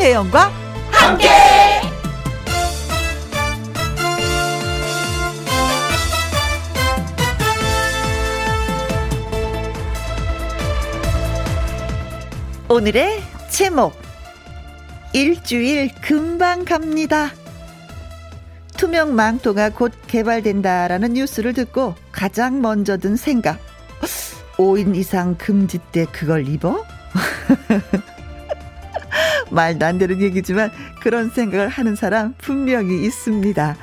김혜영과 함께. 오늘의 제목 일주일 금방 갑니다. 투명 망토가 곧 개발된다라는 뉴스를 듣고 가장 먼저 든 생각. 5인 이상 금지 때 그걸 입어? 말도 안 되는 얘기지만 그런 생각을 하는 사람 분명히 있습니다.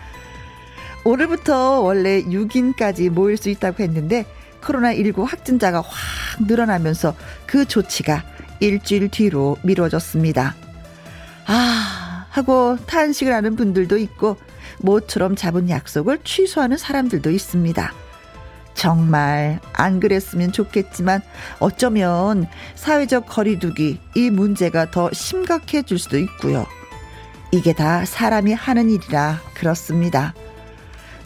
오늘부터 원래 6인까지 모일 수 있다고 했는데 코로나19 확진자가 확 늘어나면서 그 조치가 일주일 뒤로 미뤄졌습니다. 아, 하고 탄식을 하는 분들도 있고 모처럼 잡은 약속을 취소하는 사람들도 있습니다. 정말 안 그랬으면 좋겠지만 어쩌면 사회적 거리두기 이 문제가 더 심각해질 수도 있고요. 이게 다 사람이 하는 일이라 그렇습니다.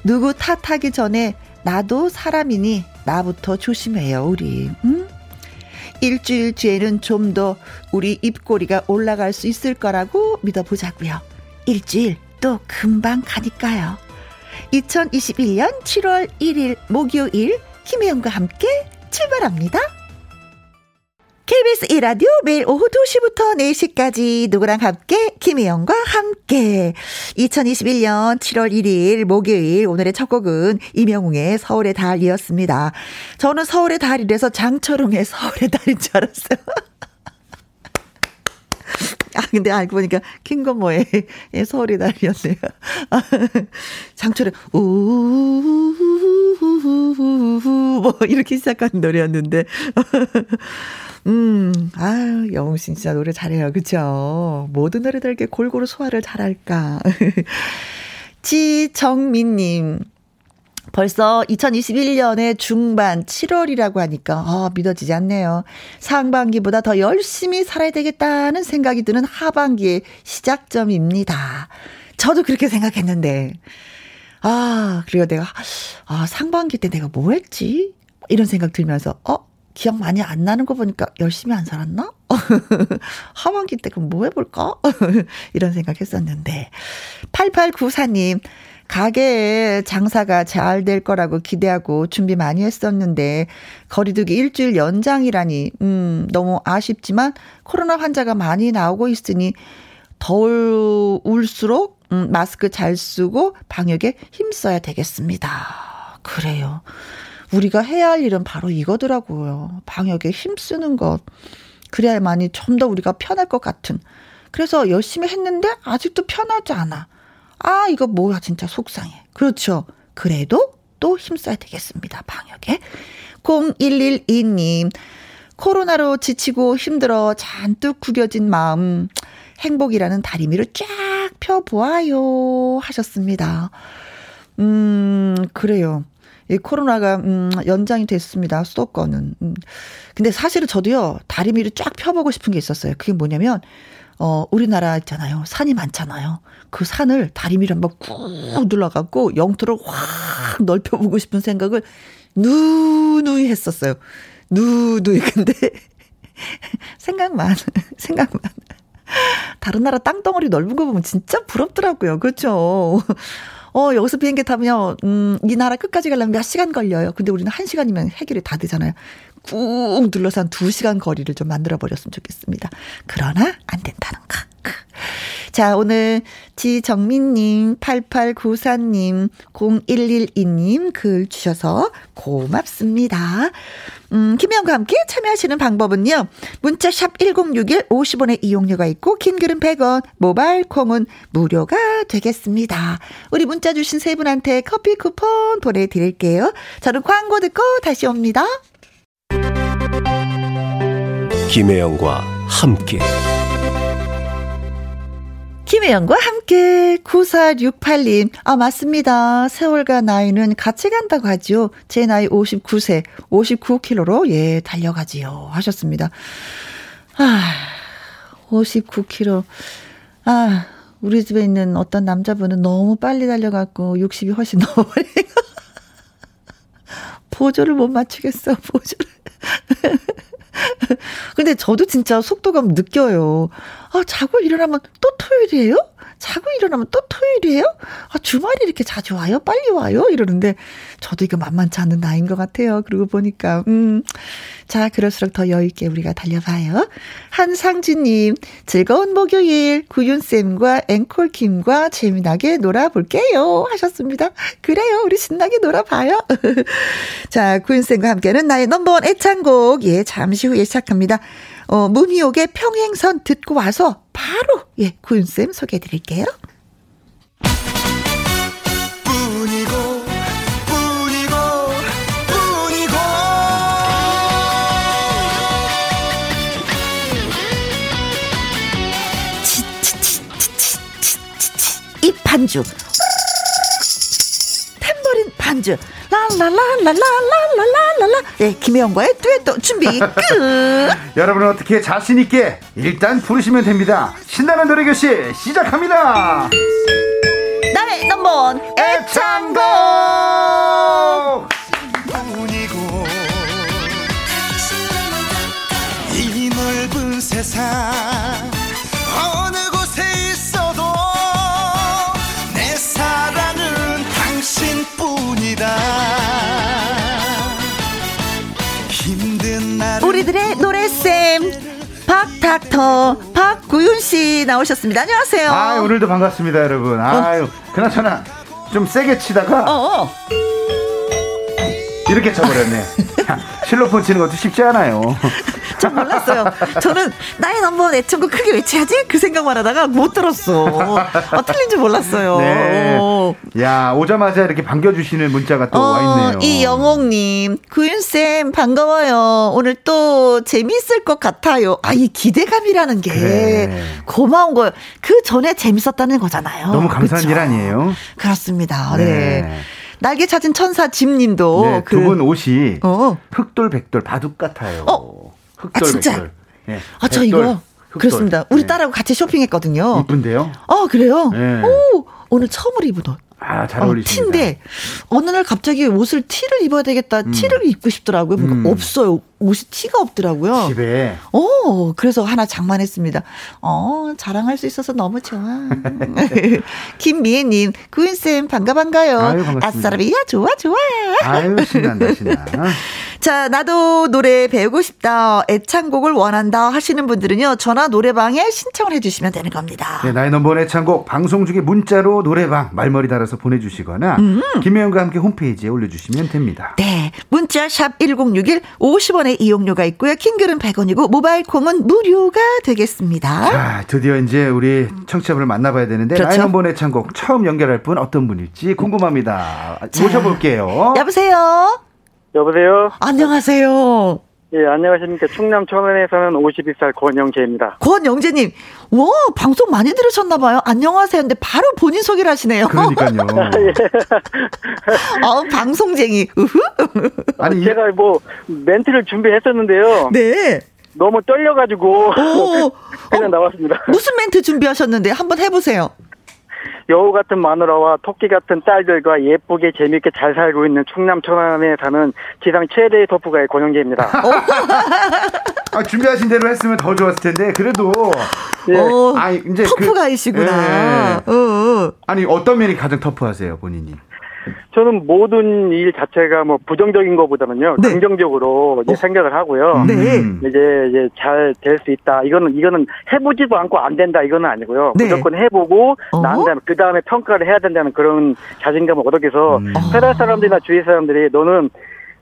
누구 탓하기 전에 나도 사람이니 나부터 조심해요, 우리. 응? 일주일 뒤에는 좀 더 우리 입꼬리가 올라갈 수 있을 거라고 믿어보자고요. 일주일 또 금방 가니까요. 2021년 7월 1일 목요일 김혜영과 함께 출발합니다. KBS 1라디오 매일 오후 2시부터 4시까지 누구랑 함께 김혜영과 함께 2021년 7월 1일 목요일 오늘의 첫 곡은 이명웅의 서울의 달이었습니다. 저는 서울의 달이라서 장철웅의 서울의 달인 줄 알았어요. 아, 근데 알고 보니까 킹건모의 예, 서울의 달이었네요. 아, 장철의 우우우우우우 뭐 이렇게 시작하는 노래였는데. 음, 아유, 영웅 씨 진짜 노래 잘해요. 그쵸? 모든 노래들 이렇게 골고루 소화를 잘할까. 지정민님. 벌써 2021년의 중반 7월이라고 하니까 아, 믿어지지 않네요. 상반기보다 더 열심히 살아야 되겠다는 생각이 드는 하반기의 시작점입니다. 저도 그렇게 생각했는데 아, 그리고 내가 아, 상반기 때 내가 뭐 했지? 이런 생각 들면서 어, 기억 많이 안 나는 거 보니까 열심히 안 살았나? 하반기 때 그럼 뭐 해볼까? 이런 생각 했었는데. 8894님, 가게에 장사가 잘 될 거라고 기대하고 준비 많이 했었는데 거리두기 일주일 연장이라니 음 너무 아쉽지만 코로나 환자가 많이 나오고 있으니 더울수록 음, 마스크 잘 쓰고 방역에 힘써야 되겠습니다. 그래요. 우리가 해야 할 일은 바로 이거더라고요. 방역에 힘쓰는 것. 그래야만이 좀 더 우리가 편할 것 같은. 그래서 열심히 했는데 아직도 편하지 않아. 아, 이거 뭐야, 진짜 속상해. 그렇죠. 그래도 또 힘써야 되겠습니다. 방역에. 0112님, 코로나로 지치고 힘들어 잔뜩 구겨진 마음, 행복이라는 다리미를 쫙 펴보아요. 하셨습니다. 음, 그래요. 이 코로나가, 음, 연장이 됐습니다. 수도권은. 음. 근데 사실은 저도요, 다리미를 쫙 펴보고 싶은 게 있었어요. 그게 뭐냐면, 어, 우리나라 있잖아요. 산이 많잖아요. 그 산을 다리미를 한번 꾹 눌러갖고 영토를 확 넓혀보고 싶은 생각을 누누이 했었어요. 누누이. 근데 생각만, 생각만. 다른 나라 땅덩어리 넓은 거 보면 진짜 부럽더라고요. 그렇죠? 어, 여기서 비행기 타면, 음, 이 나라 끝까지 가려면 몇 시간 걸려요. 근데 우리는 한 시간이면 해결이 다 되잖아요. 꾹 눌러서 한두 시간 거리를 좀 만들어 버렸으면 좋겠습니다. 그러나 안 된다는 거. 자, 오늘 지정민님, 8894님, 0112님 글 주셔서 고맙습니다. 음, 김혜영과 함께 참여하시는 방법은요. 문자샵 1061 50원의 이용료가 있고 긴 글은 100원, 모바일 콩은 무료가 되겠습니다. 우리 문자 주신 세 분한테 커피 쿠폰 보내드릴게요. 저는 광고 듣고 다시 옵니다. 김혜영과 함께 김혜영과 함께 9468님. 아, 맞습니다. 세월과 나이는 같이 간다고 하죠. 제 나이 59세, 59kg로 예, 달려가지요. 하셨습니다. 아, 59kg. 아, 우리 집에 있는 어떤 남자분은 너무 빨리 달려갖고 60이 훨씬 넘어버리고. 보조를 못 맞추겠어, 보조를. 근데 저도 진짜 속도감 느껴요. 아, 자고 일어나면 또 토요일이에요? 자고 일어나면 또 토요일이에요? 아, 주말이 이렇게 자주 와요? 빨리 와요? 이러는데, 저도 이거 만만치 않은 나이인 것 같아요. 그러고 보니까, 음. 자, 그럴수록 더 여유있게 우리가 달려봐요. 한상진님, 즐거운 목요일, 구윤쌤과 앵콜킴과 재미나게 놀아볼게요. 하셨습니다. 그래요. 우리 신나게 놀아봐요. 자, 구윤쌤과 함께는 나의 넘버원 애창곡, 예, 잠시 후에 시작합니다. 어, 문희옥의 평행선 듣고 와서 바로, 예, 구윤쌤 소개해 드릴게요. 반주. 탬버린 반주. 라라라라라라라라라. 네, 김혜영과의 듀엣도 준비 끝. 여러분은 어떻게 자신 있게 일단 부르시면 됩니다. 신나는 노래 교실 시작합니다. 나의 넘버원 애창곡. 이 넓은 세상 닥터 박구윤 씨 나오셨습니다. 안녕하세요. 아 오늘도 반갑습니다, 여러분. 아유, 어. 그나저나 좀 세게 치다가 어어. 이렇게 쳐버렸네. 실로폰 치는 것도 쉽지 않아요. 전 몰랐어요. 저는 나의 넘버원 애청곡 크게 외쳐야지 그 생각만 하다가 못 들었어. 어, 틀린 줄 몰랐어요. 네. 오. 야 오자마자 이렇게 반겨주시는 문자가 또 어, 와있네요. 이영옥님 구윤쌤 반가워요. 오늘 또 재미있을 것 같아요. 아 이 기대감이라는 게 그래. 고마운 거예요. 그 전에 재밌었다는 거잖아요. 너무 감사한 그쵸? 일 아니에요? 그렇습니다. 네. 네. 날개 찾은 천사 집님도 네, 그, 두분 옷이 어. 흑돌 백돌 바둑 같아요. 어. 흑돌 아, 진짜? 백돌. 네, 아, 저 이거 흑돌. 그렇습니다. 우리 네. 딸하고 같이 쇼핑했거든요. 이쁜데요? 어, 그래요? 네. 오, 오늘 처음으로 입은 옷. 아, 잘 어울리십니다. 어, 티인데 어느 날 갑자기 옷을 티를 입어야 되겠다. 음. 티를 입고 싶더라고요. 음. 없어요. 옷이 티가 없더라고요. 집에. 어, 그래서 하나 장만했습니다. 어, 자랑할 수 있어서 너무 좋아. 김미애 님, 구인 쌤, 반가, 반가요. 아유, 반갑습니다. 아싸라비야, 좋아, 좋아. 아유, 신난다, 신나. 자, 나도 노래 배우고 싶다, 애창곡을 원한다 하시는 분들은요, 전화 노래방에 신청을 해 주시면 되는 겁니다. 네, 나의 넘버 애창곡, 방송 중에 문자로 노래방, 말머리 달아서 보내 주시거나, 음. 김혜영과 함께 홈페이지에 올려 주시면 됩니다. 네, 문자 샵 1061, 50원의 100원의 이용료가 있고요. 킹글은 100원이고 모바일 콩은 무료가 되겠습니다. 자, 드디어 이제 우리 청취자분을 만나 봐야 되는데 그렇죠? 라이언본의 창곡 처음 연결할 분 어떤 분일지 궁금합니다. 자, 모셔볼게요. 여보세요. 여보세요. 안녕하세요. 예, 안녕하십니까. 충남 천안에 서는 51살 권영재입니다. 권영재님, 와, 방송 많이 들으셨나봐요. 안녕하세요. 근데 바로 본인 소개를 하시네요. 그러니까요. 어, 방송쟁이. 아니, 제가 뭐, 멘트를 준비했었는데요. 네. 너무 떨려가지고. 그냥 어, 나왔습니다. 무슨 멘트 준비하셨는데? 한번 해보세요. 여우 같은 마누라와 토끼 같은 딸들과 예쁘게 재미있게 잘 살고 있는 충남 천안에 사는 지상 최대의 토프가의 권영재입니다. 아, 준비하신 대로 했으면 더 좋았을 텐데 그래도 예. 어, 아 이제 터프가이시구나. 그, 예. 어, 어. 아니 어떤 면이 가장 터프하세요 본인이? 저는 모든 일 자체가 뭐 부정적인 것보다는요 네. 긍정적으로 이제 어. 생각을 하고요. 네. 음. 이제 이제 잘 될 수 있다. 이거는 이거는 해보지도 않고 안 된다. 이거는 아니고요. 네. 무조건 해보고 어? 난 다음에 그 다음에 평가를 해야 된다는 그런 자신감을 얻어서 음. 페라 사람들이나 주위 사람들이 너는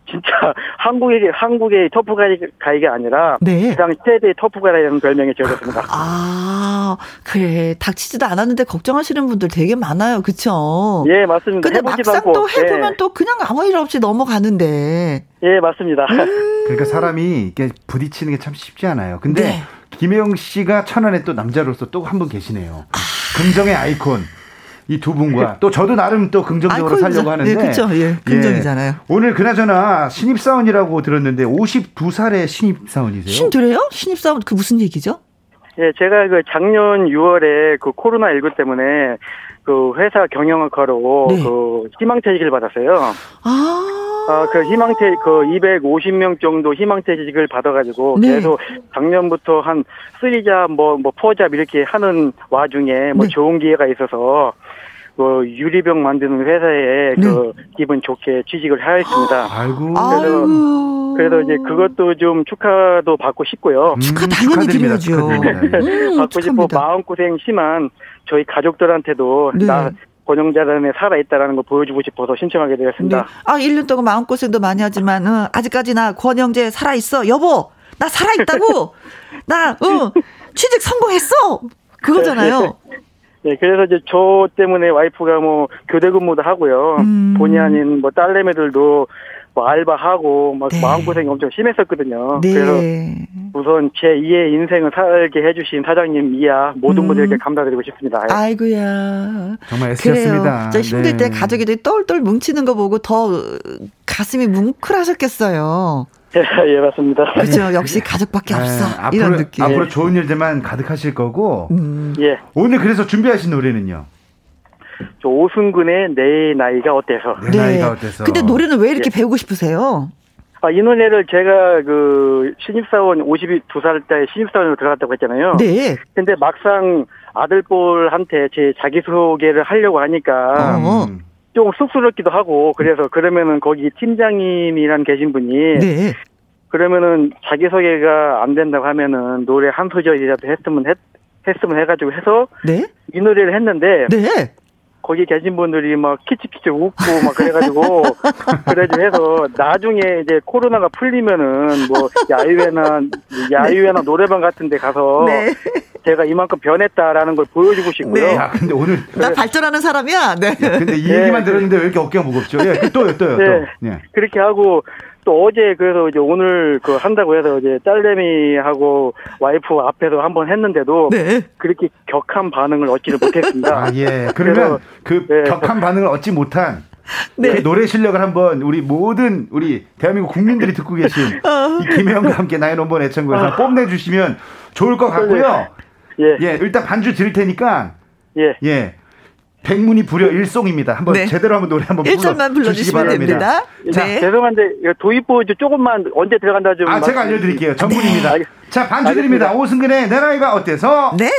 진짜 한국의 한국의 터프 가이가 아니라 네. 그당 최대의 터프 가이라는 별명이 지어졌습니다. 아 그래 닥치지도 않았는데 걱정하시는 분들 되게 많아요, 그렇죠? 예 맞습니다. 근데 막상 않고. 또 해보면 네. 또 그냥 아무 일 없이 넘어가는데. 예 맞습니다. 음. 그러니까 사람이 이게 부딪히는 게 참 쉽지 않아요. 근데 네. 김혜영 씨가 천안에 또 남자로서 또 한 분 계시네요. 아. 긍정의 아이콘. 이 두 분과 또 저도 나름 또 긍정적으로 아, 살려고 하는데. 예, 그렇죠. 예, 긍정이잖아요. 예. 오늘 그나저나 신입사원이라고 들었는데 52살의 신입사원이세요? 신들래요? 신입사원 그 무슨 얘기죠? 예, 제가 그 작년 6월에 그 코로나 19 때문에 그 회사 경영학과로 네. 그 희망퇴직을 받았어요. 아. 아, 그 희망퇴, 그 250명 정도 희망퇴직을 받아가지고 네. 계속 작년부터 한 쓰리잡, 뭐, 뭐, 포잡 이렇게 하는 와중에 뭐 네. 좋은 기회가 있어서 그 유리병 만드는 회사에 네. 그 기분 좋게 취직을 하였습니다. 아이고. 그래서 그래서 이제 그것도 좀 축하도 받고 싶고요. 음, 축하 당연히 드려야죠. 음, 받고 싶고 마음 고생 심한 저희 가족들한테도 네. 나 권영자단에 살아있다라는 걸 보여주고 싶어서 신청하게 되었습니다. 네. 아, 1년 동안 마음고생도 많이 하지만, 어, 아직까지 나 권영재 살아있어. 여보, 나 살아있다고! 나, 어, 취직 성공했어! 그거잖아요. 네, 그래서 이제 저 때문에 와이프가 뭐 교대 근무도 하고요. 음. 본의 아닌 뭐 딸내미들도 뭐 알바하고 막 네. 마음고생이 엄청 심했었거든요. 네. 그래서 우선 제 2의 인생을 살게 해주신 사장님 이야 모든 음. 분들께 감사드리고 싶습니다. 아이고야. 정말 애쓰셨습니다. 저 힘들 네. 때 가족이 똘똘 뭉치는 거 보고 더 가슴이 뭉클하셨겠어요. 예, 맞습니다. 그렇죠. 역시 가족밖에 네, 없어. 앞으로, 이런 느낌. 앞으로 좋은 일들만 가득하실 거고. 음. 예. 오늘 그래서 준비하신 노래는요? 저 오승근의 내 나이가 어때서. 내 네. 나이가 어때서. 근데 노래는 왜 이렇게 예. 배우고 싶으세요? 아, 이 노래를 제가 그 신입사원 52살 때 신입사원으로 들어갔다고 했잖아요. 네. 근데 막상 아들뻘한테 제 자기소개를 하려고 하니까 어. 좀 쑥스럽기도 하고 그래서 그러면은 거기 팀장님이란 계신 분이 네. 그러면은 자기소개가 안 된다고 하면은 노래 한 소절이라도 했으면 했, 했으면 해가지고 해서 네? 이 노래를 했는데 네. 거기 계신 분들이 막 키치키치 웃고 막 그래가지고 그래가지고 해서 나중에 이제 코로나가 풀리면은 뭐 야유회나 야유회나 노래방 같은데 가서 네. 제가 이만큼 변했다라는 걸 보여주고 싶고요. 네. 야, 근데 오늘 나 발전하는 사람이야. 네. 야, 근데 이 얘기만 네. 들었는데 왜 이렇게 어깨가 무겁죠? 예, 또요, 또요, 네. 또. 예. 그렇게 하고 또 어제 그래서 이제 오늘 그 한다고 해서 이제 딸내미하고 와이프 앞에서 한번 했는데도 네. 그렇게 격한 반응을 얻지를 못했습니다. 아, 예. 그러면 그 네. 격한 반응을 얻지 못한 네. 그 노래 실력을 한번 우리 모든 우리 대한민국 국민들이 듣고 계신 어. 이 김혜영과 함께 나의 넘버 애청곡을 어. 뽐내주시면 좋을 것 같고요. 예. 예. 일단 반주 드릴 테니까. 예. 예. 백문이 불여 일송입니다. 한번 네. 제대로 한번 노래 한번 불러 불러주시면 됩니다. 자, 네. 죄송한데 도입부 조금만 언제 들어간다 좀. 아, 제가 알려드릴게요. 전문입니다. 네. 자, 반주 드립니다. 오승근의 내 나이가 어때서? 네.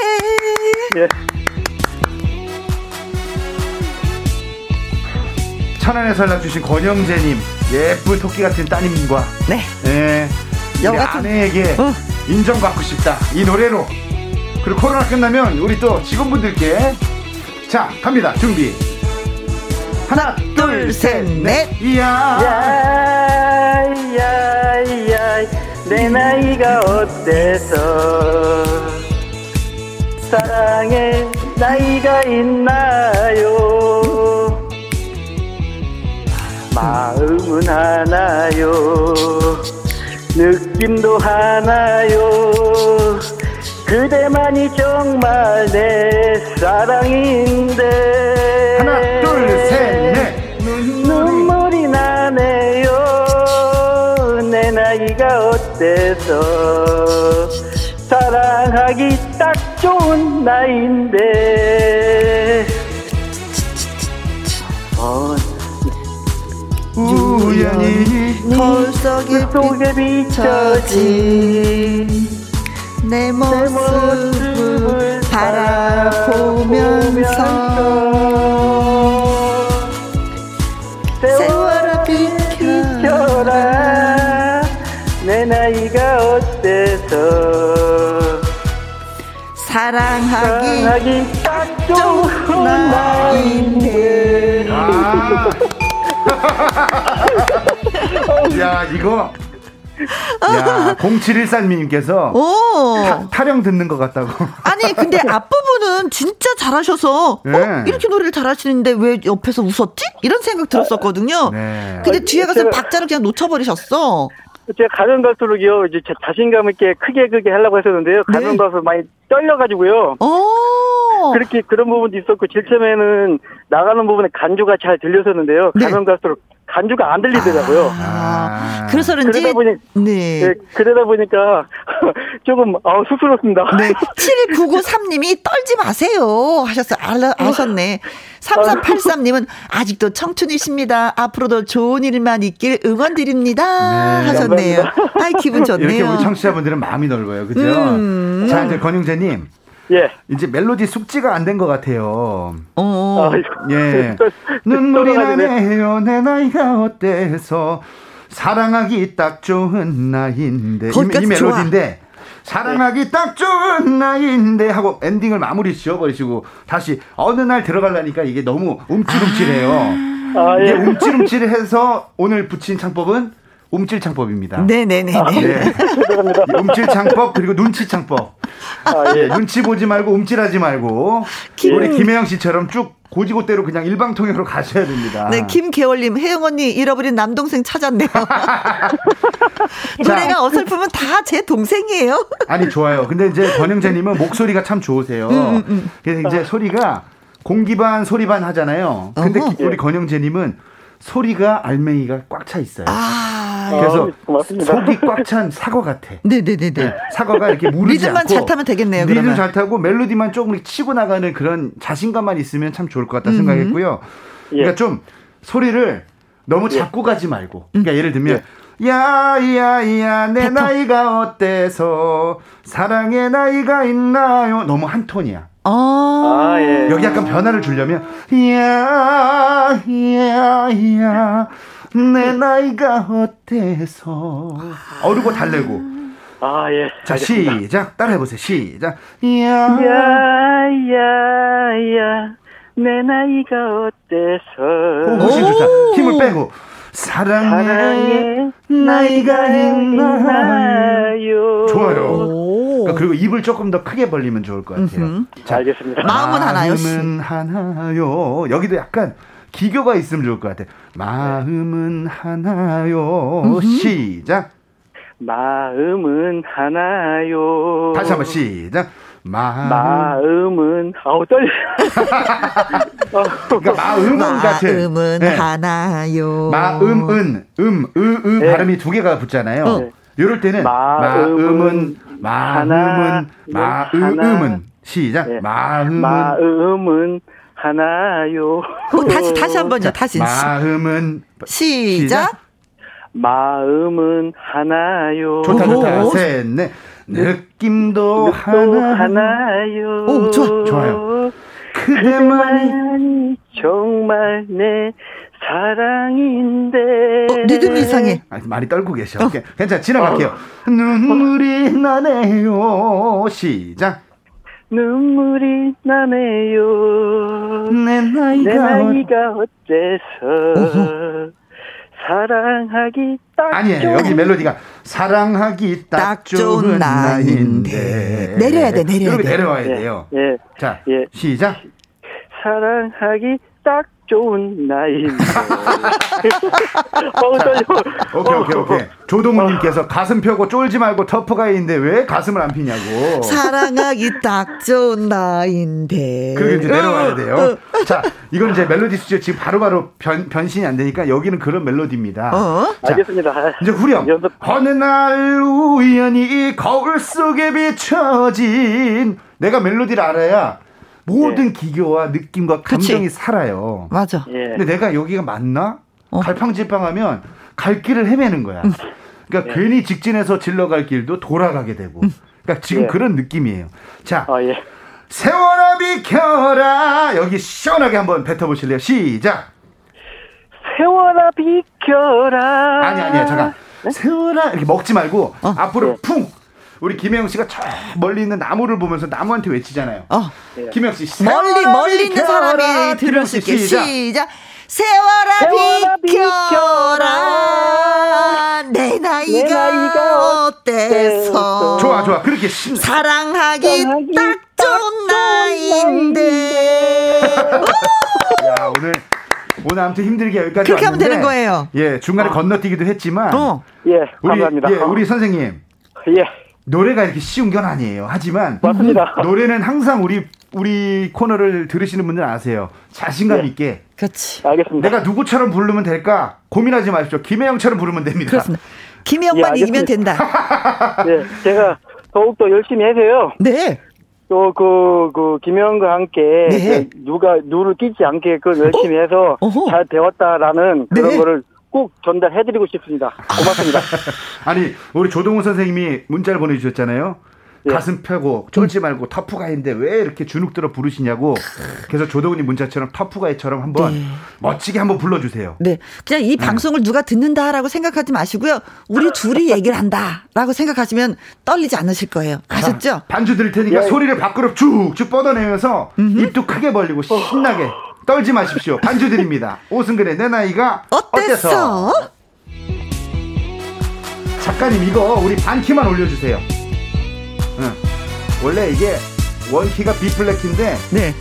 네. 천안에서 연락 주신 권영재님 예쁜 토끼 같은 따님과 네. 네. 여 같은 아내에게 어. 인정받고 싶다. 이 노래로. 그리고 코로나 끝나면 우리 또 직원분들께 자, 갑니다. 준비. 하나, 둘, 셋, 넷. 이야. 야야야. 내 나이가 어때서 사랑의 나이가 있나요? 마음은 하나요. 느낌도 하나요. 그대만이 정말 내 사랑인데. 하나 둘 셋 넷. 눈물이 나네요. 내 나이가 어때서? 사랑하기 딱 좋은 나이인데. 어, 우연히 거울 속에 비춰진 내 모습을 바라보면서 세월아 비켜라. 내 나이가 어때서? 사랑하기, 사랑하기 딱 좋은 나이인데. 아. 야 이거 야, 0714님께서 타, 령 듣는 것 같다고. 아니, 근데 앞부분은 진짜 잘하셔서 네. 어? 이렇게 노래를 잘하시는데 왜 옆에서 웃었지? 이런 생각 들었었거든요. 네. 근데 뒤에 가서 박자를 그냥 놓쳐버리셨어. 제가 가면 갈수록요, 이제 자신감 있게 크게 크게 하려고 했었는데요. 가면 네. 가서 많이 떨려가지고요. 오. 어. 그렇게 그런 부분도 있었고 제일 처음에는 나가는 부분에 간주가 잘 들렸었는데요. 네. 가면 갈수록 간주가 안 들리더라고요. 아, 그래서 그런지 그러다 보니 네. 네 그러다 보니까 조금 어, 쑥스럽습니다. 네. 7993님이 떨지 마세요 하셨어요. 알, 아셨네. 3383님은 아직도 청춘이십니다. 앞으로도 좋은 일만 있길 응원 드립니다. 네, 하셨네요. 아이 기분 좋네요. 이렇게 우리 청취자분들은 마음이 넓어요. 그죠? 음. 자, 이제 권영재님. 예. 이제 멜로디 숙지가 안 된 것 같아요. 어. 예. 눈물이 나네요. 내 나이가 어때서 사랑하기 딱 좋은 나이인데 이, 이 멜로디인데 사랑하기 네. 딱 좋은 나이인데 하고 엔딩을 마무리 지어버리시고 다시 어느 날 들어가려니까 이게 너무 움찔움찔해요. 아, 예. 이게 움찔움찔해서 오늘 붙인 창법은 움찔창법입니다. 네네네. 아, 네. 움찔창법 그리고 눈치창법. 아, 예. 눈치 보지 말고 움찔하지 말고 김... 우리 김혜영 씨처럼 쭉 고지고대로 그냥 일방통행으로 가셔야 됩니다. 네, 김계월님, 혜영 언니 잃어버린 남동생 찾았네요. 노래가 어설프면 다 제 동생이에요. 아니 좋아요. 근데 이제 권영재님은 목소리가 참 좋으세요. 음, 음, 음. 그래서 이제 소리가 공기반 소리반 하잖아요. 근데 어허. 우리 권영재님은 소리가 알맹이가 꽉 차 있어요. 아, 그래서 아, 속이 꽉 찬 사과 같아. 네네네. 네, 사과가 이렇게 무르지 리듬만 않고 잘 타면 되겠네요. 리듬 그러면. 잘 타고 멜로디만 조금 치고 나가는 그런 자신감만 있으면 참 좋을 것 같다 음. 생각했고요. 예. 그러니까 좀 소리를 너무 예. 잡고 가지 말고. 그러니까 예를 들면 예. 야야야 내 패턴. 나이가 어때서 사랑의 나이가 있나요? 너무 한 톤이야. 아, 아 예. 여기 약간 변화를 주려면 야, 야, 야, 내 나이가 어때서 어르고 달래고. 아 예. 자 알겠습니다. 시작 따라 해 보세요. 시작. 야, 야, 야, 야, 내 나이가 어때서. 훨씬 좋다. 힘을 빼고. 사랑의, 사랑의 나이가 있나요? 좋아요. 그러니까 그리고 입을 조금 더 크게 벌리면 좋을 것 같아요. 자, 알겠습니다. 마음은 하나요. 마음은 하나요. 여기도 약간 기교가 있으면 좋을 것 같아요. 마음은 하나요. 음흠. 시작. 마음은 하나요. 다시 한번 시작. 마음. 마음 은 아우 떨려. 그러니까 마음은 같은. 마음은 네. 하나요. 마음은 음, 으, 으 네. 발음이 두 개가 붙잖아요. 네. 이럴 때는 마음은 마음은 마음은 시작. 네. 마음은 마음은 하나요. 어, 다시 다시 한번요. 다시. 마음은 시작. 시작. 마음은 하나요. 좋다 좋다. 셋 넷. 느낌도 하나 하나요. 오, 좋아. 좋아요. 그대만이 정말 내 사랑인데. 어, 리듬 이상해. 아, 많이 떨고 계셔. 어. 괜찮아, 지나갈게요. 어. 눈물이 나네요. 시작. 눈물이 나네요. 내 나이가, 내 나이가 어때서. 사랑하기 딱 아니에요. 좋은... 여기 멜로디가 사랑하기 딱, 딱 좋은 나인데 내려야 돼, 내려야 돼. 내려와야 돼요. 예. 자, 예. 시작. 사랑하기 딱 좋은 나이인데. 어, 오케이, 오케이, 오케이. 조동훈님께서 가슴 펴고 쫄지 말고 터프가인데 왜 가슴을 안 피냐고. 사랑하기 딱 좋은 나이인데. 그리고 이제 내려와야 돼요. 자, 이건 이제 멜로디 수제 지금 바로바로 변, 변신이 안 되니까 여기는 그런 멜로디입니다. 어? 자, 알겠습니다. 이제 후렴. 어느 날 우연히 거울 속에 비춰진 내가 멜로디를 알아야 모든 예. 기교와 느낌과 감정이 그치? 살아요. 맞아. 예. 근데 내가 여기가 맞나? 어. 갈팡질팡하면 갈 길을 헤매는 거야. 음. 그러니까 예. 괜히 직진해서 질러갈 길도 돌아가게 되고. 음. 그러니까 지금 예. 그런 느낌이에요. 자, 아, 예. 세월아 비켜라 여기 시원하게 한번 뱉어보실래요? 시작. 세월아 비켜라. 아니 아니야 잠깐. 네? 세월아 이렇게 먹지 말고 어. 앞으로 네. 풍 우리 김혜영 씨가 저 멀리 있는 나무를 보면서 나무한테 외치잖아요. 어. 김혜영 씨. 멀리 멀리 있는 사람이 들을 수 있게 시작. 시작. 세월아, 비켜라 내 나이가, 내 나이가 어때서 좋아 좋아 그렇게 심... 사랑하기, 사랑하기 딱 좋은 나이인데 야 오늘 오늘 아무튼 힘들게 여기까지 그렇게 왔는데, 하면 되는 거예요. 예 중간에 어. 건너뛰기도 했지만 어. 예 감사합니다. 우리, 예, 우리 선생님 예 노래가 이렇게 쉬운 건 아니에요. 하지만 맞습니다. 노래는 항상 우리 우리 코너를 들으시는 분들은 아세요. 자신감 네. 있게. 그렇지. 알겠습니다. 내가 누구처럼 부르면 될까 고민하지 마십시오. 김혜영처럼 부르면 됩니다. 그렇습니다. 김혜영만 예, 이기면 된다. 네, 제가 더욱더 열심히 해서요. 네. 또 그, 그, 김영과 함께 네. 그 누가 누를 끼지 않게 그 열심히 어? 해서 어허. 잘 배웠다라는 그런 네. 거를 꼭 전달해드리고 싶습니다. 고맙습니다. 아니, 우리 조동훈 선생님이 문자를 보내주셨잖아요. 예. 가슴 펴고 쫄지 말고 터프가인데 왜 이렇게 주눅 들어 부르시냐고 그래서 조동훈이 문자처럼 터프가이처럼 한번 네. 멋지게 한번 불러주세요. 네, 그냥 이 네. 방송을 누가 듣는다라고 생각하지 마시고요. 우리 둘이 얘기를 한다라고 생각하시면 떨리지 않으실 거예요. 아셨죠? 반주 드릴 테니까 예. 소리를 밖으로 쭉쭉 뻗어내면서 음흠. 입도 크게 벌리고 신나게 떨지 마십시오. 반주 드립니다. 오승근의 내 나이가 어땠어? 어땠어? 작가님 이거 우리 반키만 올려주세요. 응. 원래 이게 원키가 B 플랫인데 네.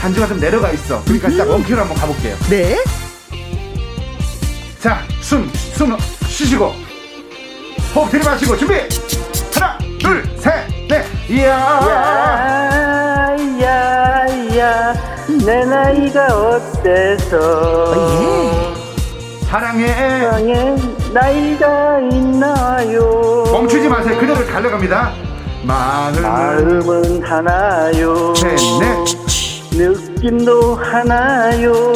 반주가 좀 내려가 있어. 그러니까 음. 일단 원키로 한번 가볼게요. 네. 자, 숨, 숨 쉬시고 호흡 들이마시고 준비. 하나, 둘, 셋, 넷. 이야. 야, 야, 내 나이가 어때서? 어, 예. 사랑해. 사랑해. 나이가 있나요? 멈추지 마세요. 그녀를 달려갑니다. 마음은, 마음은 하나요 넷, 느낌도 하나요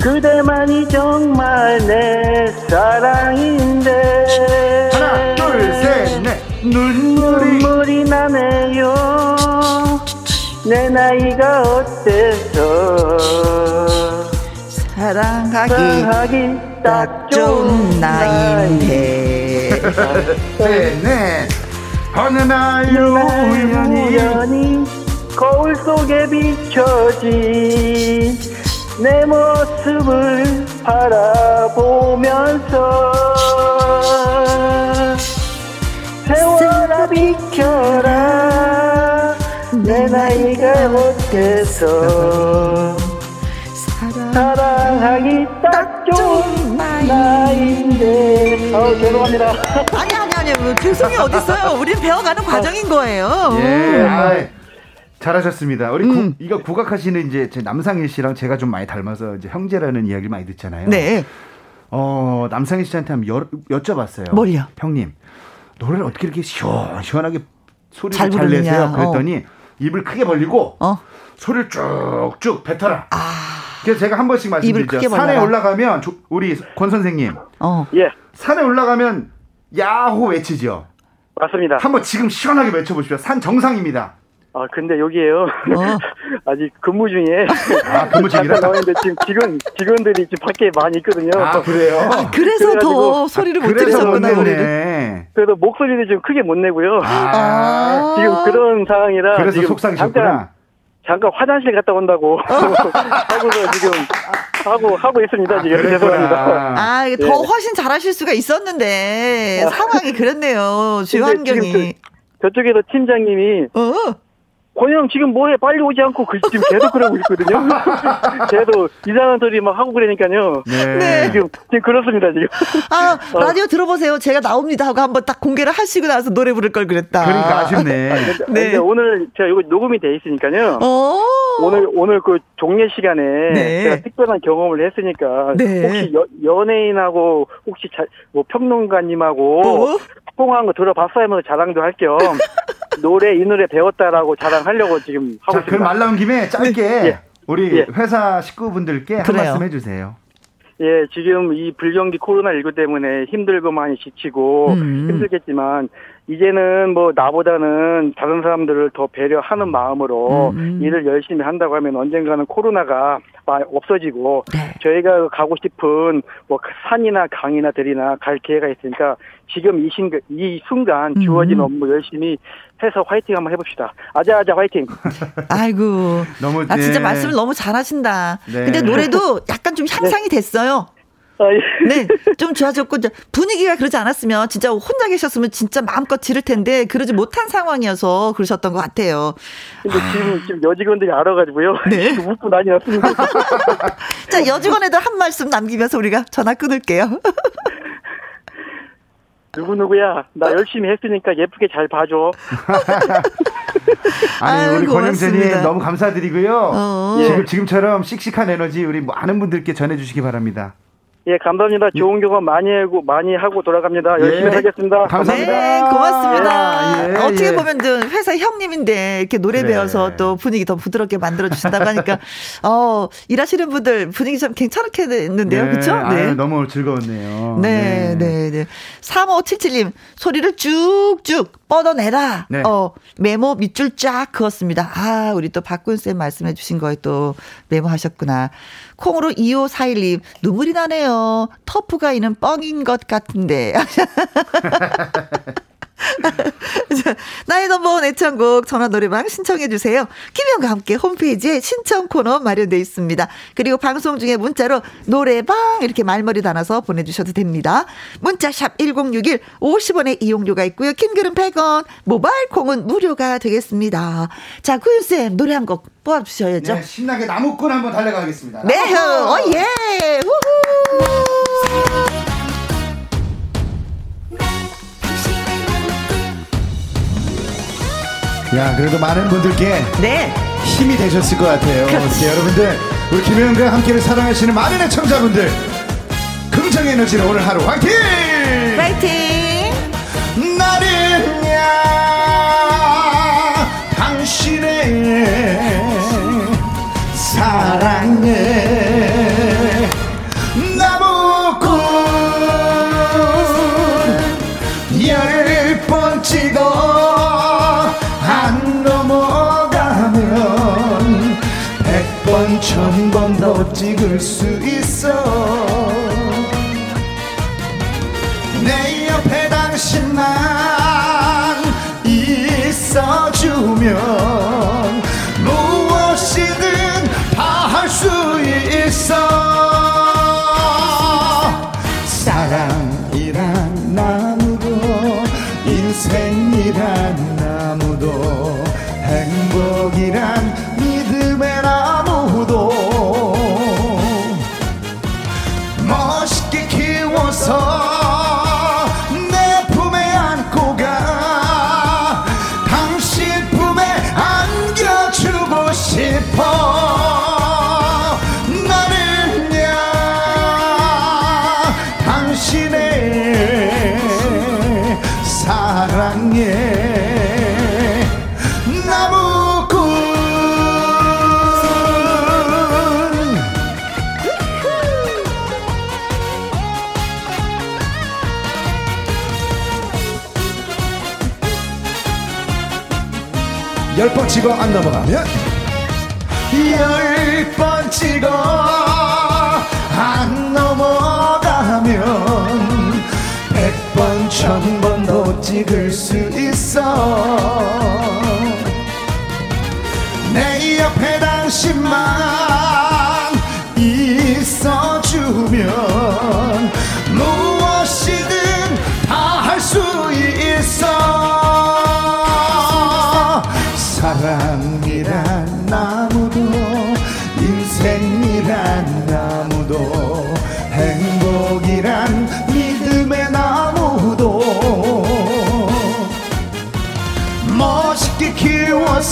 그대만이 정말 내 사랑인데 하나 둘셋넷 눈물이, 눈물이 나네요 내 나이가 어때서? 사랑하기, 사랑하기 딱 좋은 나이인데. 셋넷 어느 날 우연히 거울 속에 비춰진 내 모습을 바라보면서 세월아 비켜라. 내 나이가 못해서 사랑하기 딱 좋은 나이인데 어, 죄송합니다 아니 아니 아니 뭐 죄송이 어딨어요 우린 배워가는 과정인 거예요 예 아, 잘하셨습니다. 우리 음. 구, 이거 국악하시는 이제 제 남상일 씨랑 제가 좀 많이 닮아서 이제 형제라는 이야기를 많이 듣잖아요. 네. 어 남상일 씨한테 한번 여, 여쭤봤어요. 뭘요? 형님 노래를 어떻게 이렇게 시원 시원하게 소리를 잘, 잘 내세요? 그랬더니 어. 입을 크게 벌리고 어. 소리를 쭉쭉 뱉어라. 아. 그래서 제가 한 번씩 말씀드리죠. 산에 올라가면 조, 우리 권 선생님. 어. 예. 산에 올라가면 야호 외치죠. 맞습니다. 한번 지금 시원하게 외쳐보십시오. 산 정상입니다. 아 근데 여기에요. 어. 아직 근무 중에. 아 근무 중이라. 나왔는데 지금 직원 직원들이 지금 밖에 많이 있거든요. 아 그래요? 아, 그래서 더 소리를 못 들으셨구나 우리를. 그래서 목소리를 좀 크게 못 내고요. 아. 지금 그런 상황이라. 그래서 속상하셨구나. 잠깐 화장실 갔다 온다고 하고서 지금 하고 하고 있습니다 지금 아, 죄송합니다. 아, 더 네. 훨씬 잘하실 수가 있었는데 상황이 그랬네요. 주요 환경이. 저쪽에서 팀장님이 어. 권영 지금 뭐해 빨리 오지 않고 그 지금 계속 그러고 있거든요. 계속 이상한 소리 막 하고 그러니까요. 네. 네. 지금 지금 그렇습니다 지금. 아 어. 라디오 들어보세요. 제가 나옵니다 하고 한번 딱 공개를 하시고 나서 노래 부를 걸 그랬다. 그러니까 아쉽네. 네. 오늘 제가 이거 녹음이 돼 있으니까요. 오. 오늘 오늘 그 종례 시간에 네. 제가 특별한 경험을 했으니까 네. 혹시 여, 연예인하고 혹시 자, 뭐 평론가님하고 어? 통화한 거 들어봤어야 하면서 자랑도 할 겸 노래 이 노래 배웠다라고 자랑하려고 지금 하고 자, 있습니다. 그럼 말 나온 김에 짧게 예. 우리 예. 회사 식구분들께 한 그래요. 말씀 해주세요. 예, 지금 이 불경기 코로나19 때문에 힘들고 많이 지치고 음. 힘들겠지만 이제는 뭐 나보다는 다른 사람들을 더 배려하는 마음으로 음. 일을 열심히 한다고 하면 언젠가는 코로나가 없어지고 네. 저희가 가고 싶은 뭐 산이나 강이나 들이나 갈 기회가 있으니까 지금 이, 신, 이 순간 음. 주어진 음. 업무 열심히 해서 화이팅 한번 해봅시다. 아자아자 화이팅. 아이고. 너무 아 진짜 네. 말씀을 너무 잘하신다. 네. 근데 노래도 약간 좀 향상이 네. 됐어요. 아, 예. 네, 좀 좋아졌고 분위기가 그러지 않았으면 진짜 혼자 계셨으면 진짜 마음껏 지를 텐데 그러지 못한 상황이어서 그러셨던 것 같아요. 근데 아. 지금 지금 여직원들이 알아가지고요. 네. 웃고 난리 났습니다. 자, 여직원애들 한 말씀 남기면서 우리가 전화 끊을게요. 누구누구야, 나 열심히 했으니까 예쁘게 잘 봐줘. 아니 아유, 우리 권영재님 너무 감사드리고요. 어. 지금 지금처럼 씩씩한 에너지 우리 많은 분들께 전해주시기 바랍니다. 예, 감사합니다. 좋은 경험 많이 하고 많이 하고 돌아갑니다. 열심히 예. 하겠습니다. 감사합니다. 네, 고맙습니다. 예, 예, 어떻게 예. 보면 회사 형님인데 이렇게 노래. 배워서 또 분위기 더 부드럽게 만들어 주신다고 하니까 어, 일하시는 분들 분위기 좀 괜찮게 됐는데요. 네. 그렇죠? 네. 너무 즐거웠네요. 네, 네, 네. 네. 3577님 소리를 쭉쭉 뻗어내라. 네. 어, 메모 밑줄 쫙 그었습니다. 아, 우리 또 박군 쌤 말씀해 주신 거에 또 메모하셨구나. 콩으로 2541님, 눈물이 나네요. 터프가 있는 뻥인 것 같은데. 나의 넘버원 애창곡 전화 노래방 신청해 주세요. 김현과 함께 홈페이지에 신청 코너 마련되어 있습니다. 그리고 방송 중에 문자로 노래방 이렇게 말머리 달아서 보내주셔도 됩니다. 문자샵 1061 50원의 이용료가 있고요. 킹글은 100원, 모바일 콩은 무료가 되겠습니다. 자, 구윤쌤 노래 한 곡 뽑아주셔야죠. 네, 신나게 나무꾼 한번 달려가겠습니다. 네, 어, 예. 우후. 야, 그래도 많은 분들께 네. 힘이 되셨을 것 같아요. 그렇지. 여러분들, 우리 김혜영과 함께를 사랑하시는 많은 애청자분들, 긍정 에너지로 오늘 하루 화이팅! 화이팅! 찍어 안 넘어가면 백 번, 천 번도 찍을 수 있어. 내 옆에 당신만 있어주면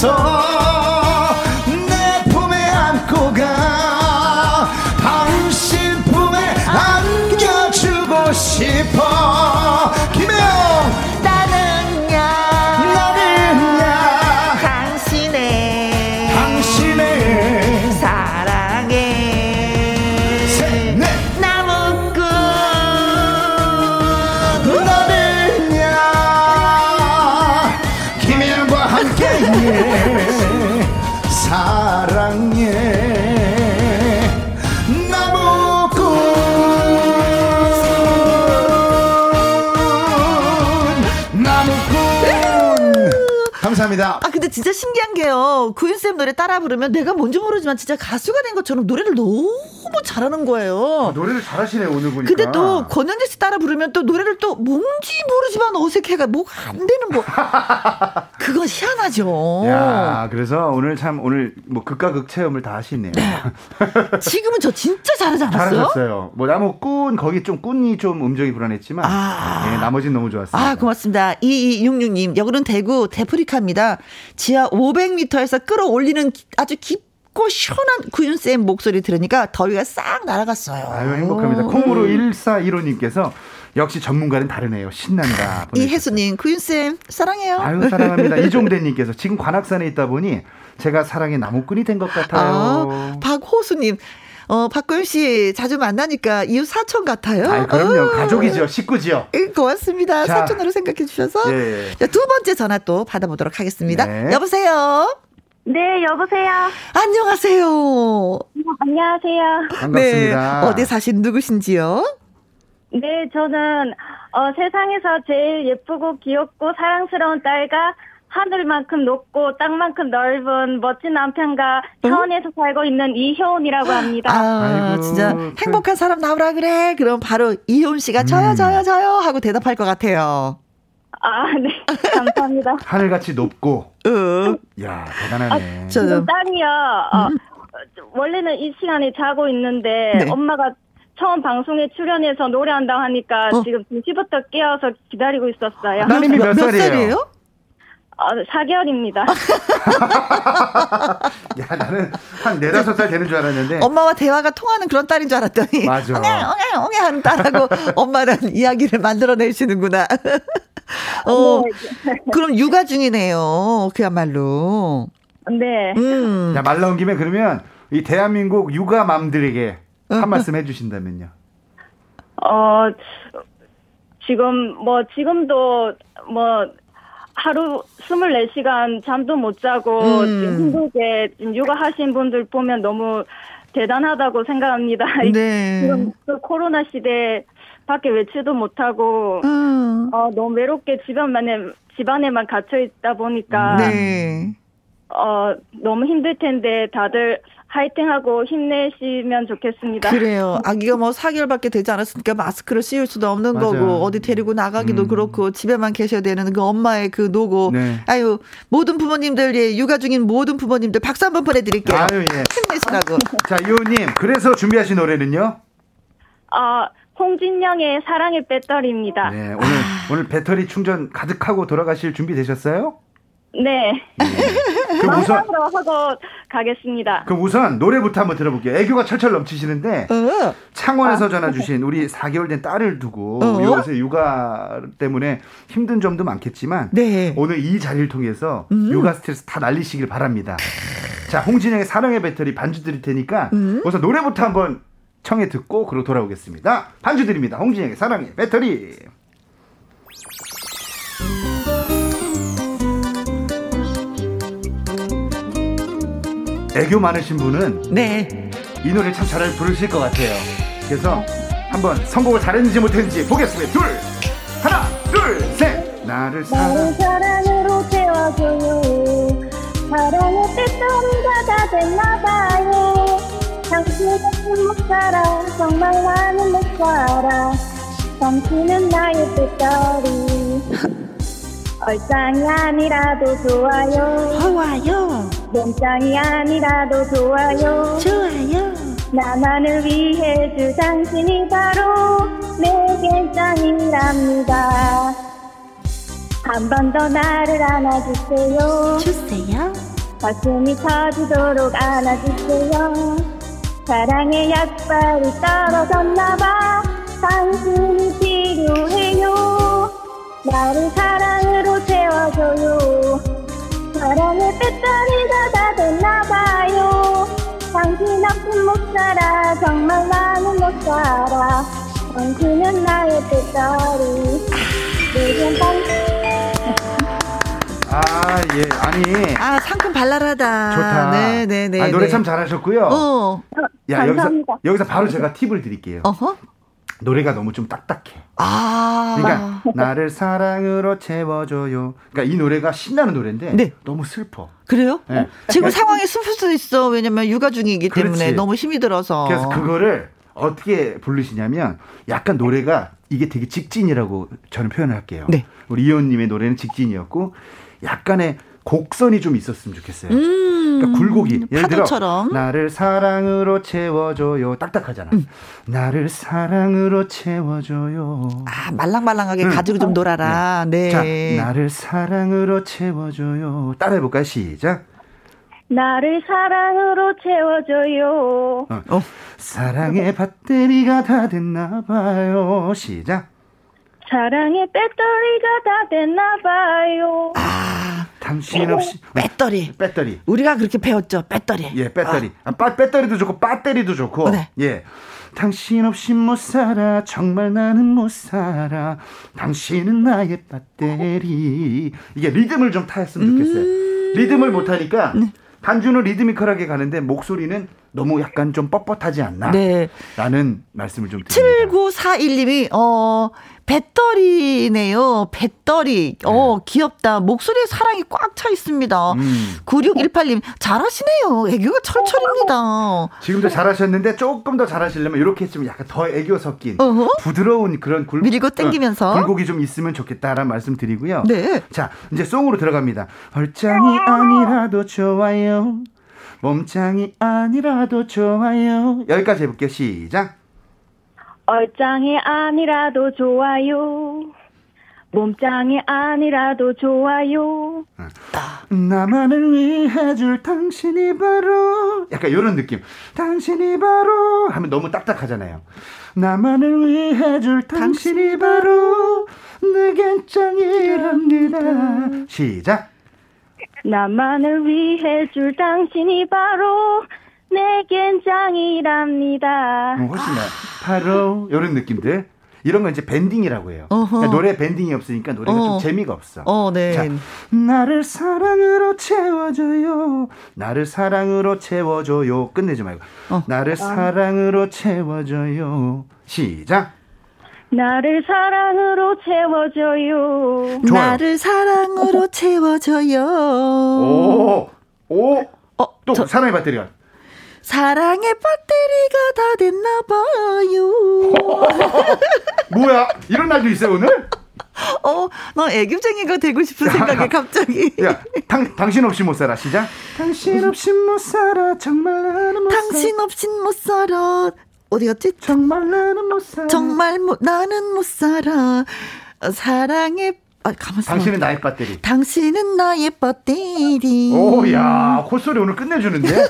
키워 근데 진짜 신기한 게요. 구윤쌤 노래 따라 부르면 내가 뭔지 모르지만 진짜 가수가 된 것처럼 노래를 너무 잘하는 거예요. 아, 노래를 잘하시네요, 오늘 보니까. 근데 또 권현재 씨 따라 부르면 또 노래를 또 뭔지 모르지만 어색해가 뭐가 안 되는 거. 그건 희한하죠. 야, 그래서 오늘 참 오늘 뭐 극과 극 체험을 다 하시네요. 네. 지금은 저 진짜 잘하지 않았어요? 잘하셨어요. 뭐 나무 꾼 거기 좀 꾼이 좀 음정이 불안했지만 아. 네, 나머지는 너무 좋았습니다. 아, 고맙습니다. 2266님, 여기는 대구 대프리카입니다. 지하 500m에서 끌어올리는 아주 깊 고 시원한 구윤쌤 목소리 들으니까 더위가 싹 날아갔어요. 아유, 행복합니다. 콩으로 음. 1415님께서 역시 전문가는 다르네요. 신난다. 이혜수님, 구윤쌤, 사랑해요. 아유, 사랑합니다. 이종대님께서 지금 관악산에 있다 보니 제가 사랑의 나무꾼이 된 것 같아요. 아, 박호수님, 어, 박고윤 씨 자주 만나니까 이웃 사촌 같아요. 아, 그럼요. 어. 가족이죠. 식구지요. 예, 고맙습니다. 자, 사촌으로 생각해 주셔서. 예. 자, 두 번째 전화 또 받아보도록 하겠습니다. 네. 여보세요? 네, 여보세요. 안녕하세요. 안녕하세요. 반갑습니다. 네, 어디 사신 누구신지요? 네, 저는 어, 세상에서 제일 예쁘고 귀엽고 사랑스러운 딸과 하늘만큼 높고 땅만큼 넓은 멋진 남편과 서원에서 살고 있는 이효은이라고 합니다. 아, 아이고, 진짜 그... 행복한 사람 나오라 그래. 그럼 바로 이효은 씨가 저요, 음. 저요, 저요 하고 대답할 것 같아요. 아, 네. 감사합니다. 하늘같이 높고. 응. 야, 대단하네. 아, 지금 딸이요. 어, 음. 원래는 이 시간에 자고 있는데 네. 엄마가 처음 방송에 출연해서 노래한다고 하니까 어. 지금 2시부터 깨어서 기다리고 있었어요. 따님이 몇, 몇 살이에요? 어, 4개월입니다. 야, 나는 한 4, 5살 되는 줄 알았는데. 엄마와 대화가 통하는 그런 딸인 줄 알았더니. 맞아. 엉해, 엉해, 엉해 하는 딸하고 엄마는 이야기를 만들어내시는구나. 어, 네. 그럼 육아 중이네요. 그야말로. 네. 음. 자, 말 나온 김에 그러면 이 대한민국 육아맘들에게 한 말씀 해주신다면요. 어, 지금, 뭐, 지금도, 뭐, 하루 24시간 잠도 못 자고 음. 힘들게 육아하신 분들 보면 너무 대단하다고 생각합니다. 네. 지금 그 코로나 시대 밖에 외출도 못하고 음. 어, 너무 외롭게 집안만에 집안에만 갇혀 있다 보니까 네. 어, 너무 힘들 텐데 다들 화이팅하고 힘내시면 좋겠습니다. 그래요. 아기가 뭐 4개월밖에 되지 않았으니까 마스크를 씌울 수도 없는 맞아요. 거고 어디 데리고 나가기도 음. 그렇고 집에만 계셔야 되는 그 엄마의 그 노고. 네. 아유 모든 부모님들 예, 육아 중인 모든 부모님들 박수 한번 보내드릴게요. 아유 예. 힘내시라고. 자 이호님 그래서 준비하신 노래는요? 아 홍진영의 사랑의 배터리입니다. 네 오늘 오늘 배터리 충전 가득하고 돌아가실 준비 되셨어요? 네. 그 우선 하고 가겠습니다. 그럼 우선 노래부터 한번 들어볼게요. 애교가 철철 넘치시는데 어. 창원에서 아. 전화 주신 우리 4개월 된 딸을 두고 어. 요새 육아 때문에 힘든 점도 많겠지만 네. 오늘 이 자리를 통해서 음. 육아 스트레스 다 날리시길 바랍니다. 자, 홍진영의 사랑의 배터리 반주 드릴 테니까 음. 우선 노래부터 한번 청해 듣고 그리고 돌아오겠습니다. 반주 드립니다. 홍진영의 사랑의 배터리. 애교 많으신 분은 네. 이 노래 참 잘 부르실 것 같아요. 그래서 한번 선곡을 잘했는지 못했는지 보겠습니다. 둘, 하나, 둘, 셋. 나를 사랑. 사랑으로 채워줘요. 사랑의 다 됐나봐요. 당신 같은 못 살아. 정말 나는 못 살아. 당신은 나의 뜻처리. 얼짱이 아니라도 좋아요. 좋아요. 몸짱이 아니라도 좋아요. 좋아요. 나만을 위해 주 당신이 바로 내겐 짱이랍니다. 한 번 더 나를 안아주세요. 주세요. 가슴이 터지도록 안아주세요. 사랑의 약발이 떨어졌나봐. 당신이 필요해요. 나를 사랑으로 채워줘요 사랑의 배터리가 다 됐나봐요 당신 없인 못 살아 정말 나는 못 살아 당신은 나의 배터리 내겐 당신 아, 예, 아니. 아, 상큼 발랄하다. 좋다. 네네네. 네, 네, 아, 노래 네. 참 잘하셨고요. 어. 야, 감사합니다. 여기서, 여기서 바로 제가 팁을 드릴게요. 어허. 노래가 너무 좀 딱딱해. 아. 그러니까 나를 사랑으로 채워줘요. 그러니까 이 노래가 신나는 노래인데 네. 너무 슬퍼. 그래요? 네. 지금 그러니까, 상황이 슬플 수도 있어. 왜냐면 육아 중이기 때문에 그렇지. 너무 힘이 들어서. 그래서 그거를 어떻게 부르시냐면 약간 노래가 이게 되게 직진이라고 저는 표현을 할게요. 네. 우리 이현님의 노래는 직진이었고 약간의 곡선이 좀 있었으면 좋겠어요. 음. 그러니까 굴곡이 예를 파도처럼. 들어 나를 사랑으로 채워줘요. 딱딱하잖아. 음. 나를 사랑으로 채워줘요. 아 말랑말랑하게 응. 가지고 좀 놀아라. 네. 네. 자 나를 사랑으로 채워줘요. 따라해 볼까요? 시작. 나를 사랑으로 채워줘요. 어. 어. 사랑의 배터리가 다 됐나 봐요. 시작. 사랑의 배터리가 다 됐나 봐요. 아, 당신 없이 배터리. 배터리. 우리가 그렇게 배웠죠. 배터리. 예, 배터리. 아, 아 배터리도 좋고 배터리도 좋고. 네. 예. 당신 없이 못 살아 정말 나는 못 살아 당신은 나의 배터리 이게 리듬을 좀 타였으면 좋겠어요 음~ 리듬을 못 하니까 네. 반주는 리드미컬하게 가는데 목소리는 너무 약간 좀 뻣뻣하지 않나? 네. 라는 말씀을 좀 드립니다. 7941님이, 어, 배터리네요. 배터리. 어, 네. 귀엽다. 목소리에 사랑이 꽉 차 있습니다. 음. 9618님, 잘하시네요. 애교가 철철입니다. 지금도 잘하셨는데 조금 더 잘하시려면 이렇게 좀 약간 더 애교 섞인 어허? 부드러운 그런 굴, 밀고 땡기면서 어, 굴곡이 좀 있으면 좋겠다라는 말씀 드리고요. 네. 자, 이제 송으로 들어갑니다. 얼짱이 아니라도 좋아요. 몸짱이 아니라도 좋아요. 여기까지 해볼게요. 시작. 얼짱이 아니라도 좋아요. 몸짱이 아니라도 좋아요. 나만을 위해 줄 당신이 바로 약간 이런 느낌. 당신이 바로 하면 너무 딱딱하잖아요. 나만을 위해 줄 당신이 바로 내겐 짱이랍니다. 시작. 나만을 위해 줄 당신이 바로 내겐 짱이랍니다. 어, 훨씬 나. 바로 이런 느낌들. 이런 건 이제 밴딩이라고 해요. 그러니까 노래 밴딩이 없으니까 노래가 어. 좀 재미가 없어. 어, 네. 자, 나를 사랑으로 채워줘요. 나를 사랑으로 채워줘요. 끝내지 말고. 어. 나를 아. 사랑으로 채워줘요. 시작. 나를 사랑으로 채워줘요. 좋아요. 나를 사랑으로 채워줘요. 오, 오, 어, 또 저, 사랑의 배터리가. 사랑의 배터리가 다 됐나 봐요. 뭐야? 이런 날도 있어요 오늘? 어, 나 애교쟁이가 되고 싶은 생각에 갑자기. 야, 당, 당신 없이 못 살아. 시작. 당신 없이 못 살아. 정말 나는 못 당신 살아. 없인 못 살아. 어디 갔지? 정말 나는 못 살아. 정말 못, 나는 못 살아. 사랑의 아. 당신은 나의 배터리. 당신은 나의 배터리. 오, 야, 콧소리 오늘 끝내주는데?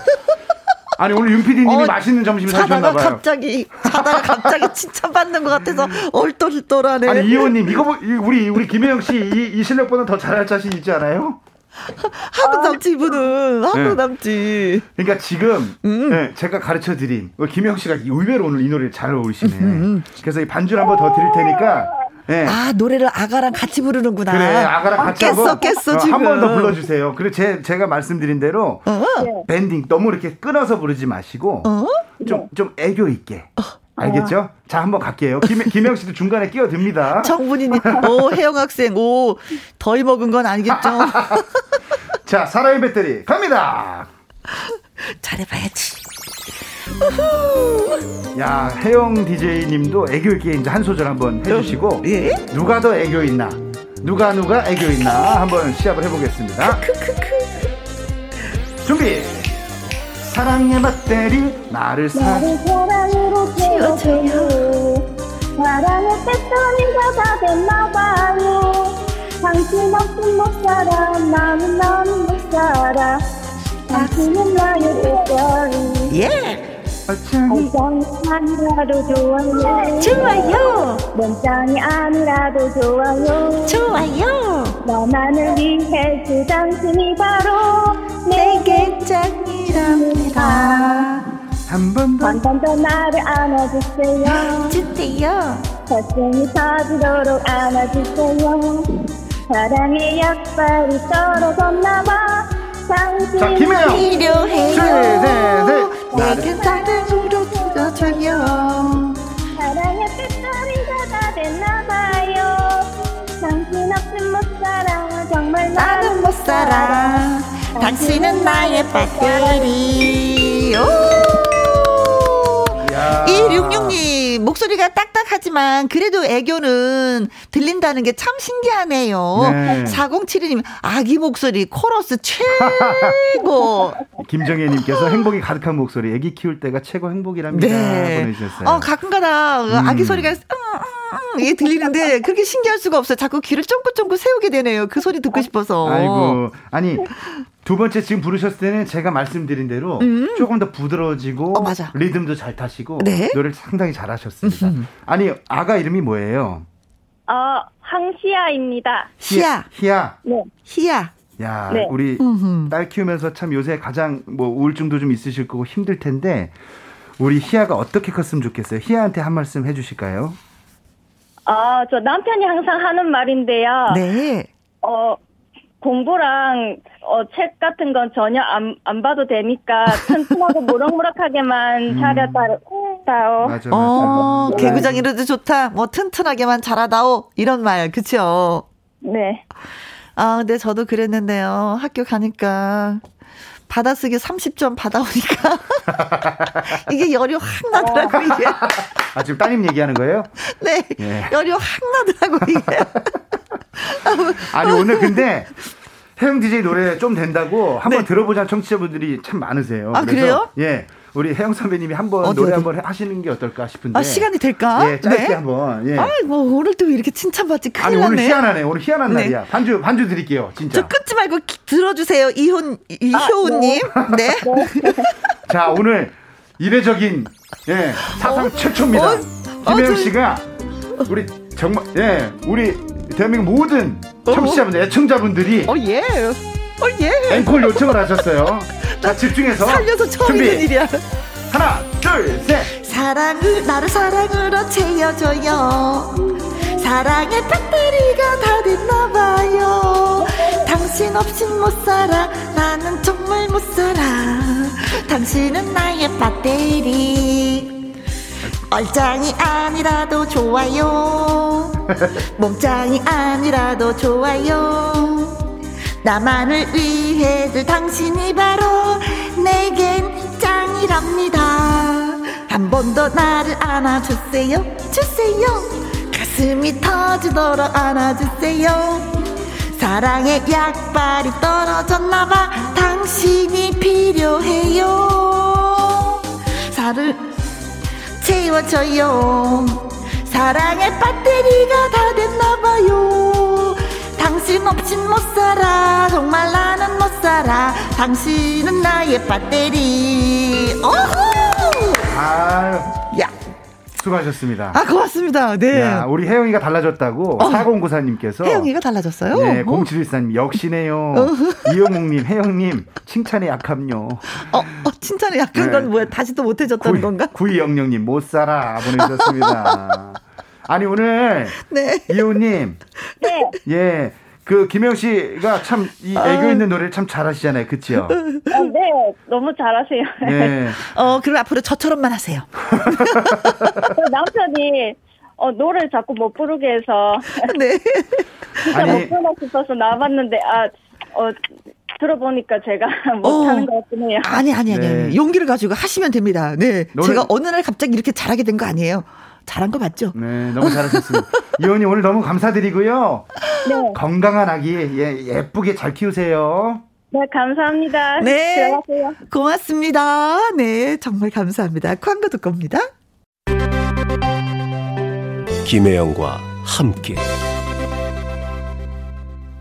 아니 오늘 윤 PD님이 어, 맛있는 점심을 사셨나 봐요. 갑자기 자다가 갑자기 칭찬받는 것 같아서 얼떨떨하네. 아니 이호님 이거 뭐, 우리 우리 김혜영 씨이 이 실력보다 더 잘할 자신 있지 않아요? 하고 남지 이분은 하고 네. 남지. 그러니까 지금 음. 네, 제가 가르쳐 드린 김영 씨가 의외로 오늘 이 노래 잘 어울리시네. 음, 음, 음. 그래서 이 반주를 한번 더 드릴 테니까. 네. 아 노래를 아가랑 같이 부르는구나. 그래 아가랑 같이 깼어 한번, 깼어 어, 지금 한 번 더 불러주세요. 그리고 제 제가 말씀드린 대로 어? 밴딩 너무 이렇게 끊어서 부르지 마시고 좀좀 어? 좀 애교 있게. 어. 알겠죠? 자, 한번 갈게요. 김, 김영 씨도 중간에 끼어듭니다. 정분이님, 오, 혜영 학생, 오, 더위 먹은 건 아니겠죠? 자, 사랑의 배터리, 갑니다! 잘해봐야지. 야, 혜영 DJ 님도 애교 있게 이제 한 소절 한번 해주시고, 예? 누가 더 애교 있나? 누가 누가 애교 있나? 한번 시합을 해보겠습니다. 준비! 사랑의 배터리 나를 사 사랑으로 채워줘요 사랑의 배터리가 다 됐나봐요 당신 없이 못 살아 나는 나는 못 살아 당신은 나의 배터리 예 얼짱이 아니라도 좋아요. 좋아요. 몸짱이 아니라도 좋아요. 좋아요. 너만을 위해 그 당신이 바로 내게 짝이랍니다. 한번 더. 한 번 더 나를 안아주세요. 주세요. 가슴이 터지도록 안아주세요. 사랑의 약발이 떨어졌나봐 자, 김혜영. 필요해요. 셋, 셋, 셋. 내게 사랑으로 들어줘요. 사랑의 배터리가 다 됐나봐요. 당신 없음 못 살아. 정말 나는 못 살아. 당신은 나의 배터리. 오! 1666님, 목소리가 딱딱 심각하지만 그래도 애교는 들린다는 게 참 신기하네요. 네. 4072님 아기 목소리 코러스 최고. 김정혜님께서 행복이 가득한 목소리 애기 키울 때가 최고 행복이랍니다. 네. 보내주셨어요. 어 가끔가다 음. 아기 소리가 음, 음, 이게 들리는데 그렇게 신기할 수가 없어요. 자꾸 귀를 쫑긋쫑긋 세우게 되네요. 그 소리 듣고 싶어서. 아이고 아니 두 번째 지금 부르셨을 때는 제가 말씀드린 대로 음. 조금 더 부드러워지고 어, 리듬도 잘 타시고 네? 노래를 상당히 잘하셨습니다. 음. 아니 아가 이름이 뭐예요? 어 황시아입니다. 시아. 희야. 네. 희야. 야, 네. 우리 음흠. 딸 키우면서 참 요새 가장 뭐 우울증도 좀 있으실 거고 힘들 텐데 우리 희아가 어떻게 컸으면 좋겠어요? 희아한테 한 말씀 해주실까요? 아, 저 남편이 항상 하는 말인데요. 네. 어, 공부랑 어, 책 같은 건 전혀 안, 안 봐도 되니까 튼튼하고 무럭무럭하게만 음. 잘했다오. 맞아, 맞아. 어, 개구장이라도 좋다. 뭐 튼튼하게만 자라다오. 이런 말, 그쵸? 네. 아, 근데 저도 그랬는데요. 학교 가니까 받아쓰기 30점 받아오니까 이게 열이 확 나더라고요, 이게. 아, 지금 따님 얘기하는 거예요? 네. 예. 열이 확 나더라고요, 이게. 아니, 오늘 근데 혜영 DJ 노래 좀 된다고 한번 네. 들어보자는 청취자분들이 참 많으세요. 아, 그래요? 예. 우리 혜영 선배님이 한번 어디, 노래 한번 하시는 게 어떨까 싶은데. 아, 시간이 될까? 예, 짧게 네? 한번. 예. 아, 뭐 오늘 또 이렇게 칭찬받지 큰일 아니, 났네. 오늘 희한하네. 오늘 희한한 네. 날이야. 반주 반주 드릴게요. 진짜. 저 끊지 말고 기, 들어주세요. 이혼 이효우님. 아, 네. 네. 자, 오늘 이례적인 예 사상 어, 최초입니다. 어, 김혜영 어, 씨가 우리 정말 예 우리 대한민국 모든 어. 청취자분들, 애청자분들이 어 예. 어 예. 앵콜 요청을 하셨어요. 자, 집중해서 살려서 처음 준비. 있는 일이야. 하나, 둘, 셋. 사랑을 나를 사랑으로 채워줘요. 사랑의 배터리가 다 됐나봐요. 당신 없인 못 살아. 나는 정말 못 살아. 당신은 나의 배터리. 얼짱이 아니라도 좋아요. 몸짱이 아니라도 좋아요. 나만을 위해줄 당신이 바로 내겐 짱이랍니다. 한 번 더 나를 안아주세요, 주세요. 가슴이 터지도록 안아주세요. 사랑의 약발이 떨어졌나봐 당신이 필요해요. 살을 채워줘요. 사랑의 배터리가 다 됐나봐요. 당신 없인 못 살아 정말 나는 못 살아 당신은 나의 배터리 오호 아유 야 수고하셨습니다. 아, 고맙습니다. 네. 야, 우리 혜영이가 달라졌다고 어. 4094님께서. 혜영이가 달라졌어요? 네, 0714님, 역시네요. 이영웅님, 혜영님, 칭찬에 약함요. 어, 어 칭찬에 약한 네. 건 뭐야? 다시 또 못해졌다는 건가? 9200님, 못 살아. 보내주셨습니다. 아니 오늘 네. 이호님 네. 예. 그 김영 씨가 참 이 애교 있는 노래를 참 잘하시잖아요, 그치요? 어, 네, 너무 잘하세요. 네. 어, 그럼 앞으로 저처럼만 하세요. 남편이 어, 노래를 자꾸 못 부르게 해서. 네. 못 부르고 싶어서 나왔는데, 아, 어, 들어보니까 제가 못하는 어, 것 같긴 해요. 아니, 아니, 아니. 네. 용기를 가지고 하시면 됩니다. 네. 노래... 제가 어느 날 갑자기 이렇게 잘하게 된 거 아니에요. 잘한 거 맞죠? 네, 너무 잘하셨습니다. 이원이 오늘 너무 감사드리고요. 네. 건강한 아기 예, 예쁘게 잘 키우세요. 네, 감사합니다. 네. 들어가세요. 고맙습니다. 네, 정말 감사합니다. 광고 듣고 옵니다. 김혜영과 함께.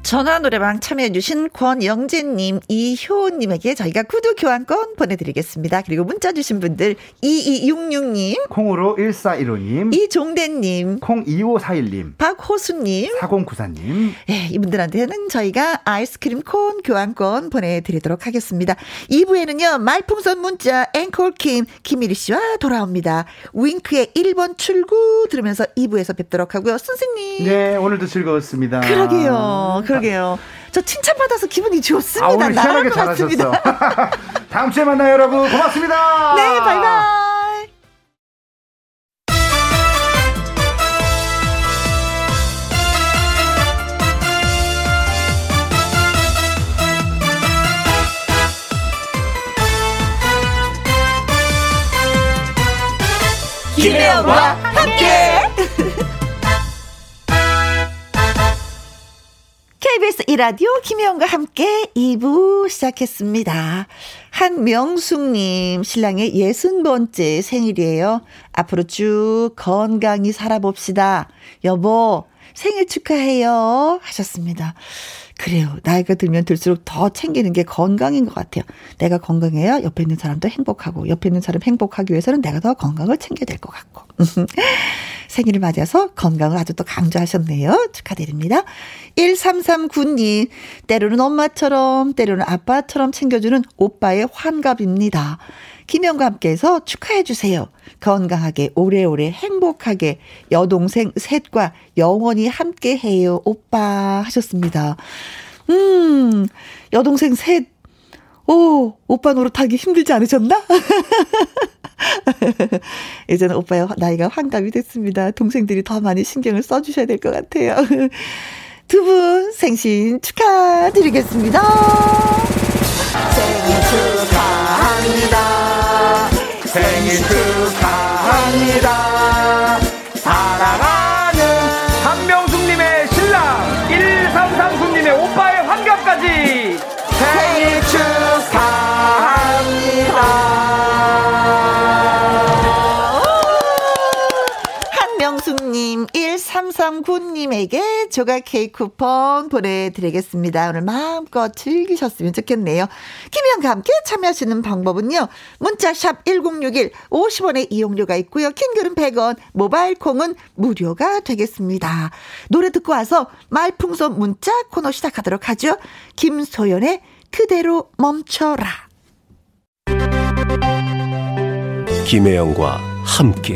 전화 노래방 참여해주신 권영재님, 이효님에게 저희가 구두 교환권 보내드리겠습니다. 그리고 문자 주신 분들, 2266님, 콩으로 1415님, 이종대님, 콩 2541님, 박호수님, 4094님, 예, 이분들한테는 저희가 아이스크림 콘 교환권 보내드리도록 하겠습니다. 2부에는요, 말풍선 문자 앵콜킴, 김일희 씨와 돌아옵니다. 윙크의 1번 출구 들으면서 2부에서 뵙도록 하고요. 선생님. 네, 오늘도 즐거웠습니다. 그러게요. 그러 게요. 저 칭찬받아서 기분이 좋습니다. 아, 오늘 희한하게 잘하셨어. 다음 주에 만나요, 여러분. 고맙습니다. 네, 바이바이. 김혜영과 함께. KBS 이라디오 김혜영과 함께 2부 시작했습니다. 한명숙님, 신랑의 60번째 생일이에요. 앞으로 쭉 건강히 살아봅시다. 여보, 생일 축하해요. 하셨습니다. 그래요. 나이가 들면 들수록 더 챙기는 게 건강인 것 같아요. 내가 건강해야 옆에 있는 사람도 행복하고, 옆에 있는 사람 행복하기 위해서는 내가 더 건강을 챙겨야 될 것 같고. 생일을 맞아서 건강을 아주 또 강조하셨네요. 축하드립니다. 1339님, 때로는 엄마처럼, 때로는 아빠처럼 챙겨주는 오빠의 환갑입니다. 김영과 함께해서 축하해주세요. 건강하게, 오래오래 행복하게, 여동생 셋과 영원히 함께해요. 오빠 하셨습니다. 음, 여동생 셋, 오, 오빠 노릇하기 힘들지 않으셨나? 이제는 오빠의 나이가 환갑이 됐습니다. 동생들이 더 많이 신경을 써주셔야 될 것 같아요. 두 분 생신 축하드리겠습니다. 생일 축하합니다. 생일 축하합니다. 1339님에게 조각 케이크 쿠폰 보내드리겠습니다. 오늘 마음껏 즐기셨으면 좋겠네요. 김희영과 함께 참여하시는 방법은요. 문자샵 1061, 50원의 이용료가 있고요. 킹글은 100원, 모바일 콩은 무료가 되겠습니다. 노래 듣고 와서 말풍선 문자 코너 시작하도록 하죠. 김소연의 그대로 멈춰라. 김혜영과 함께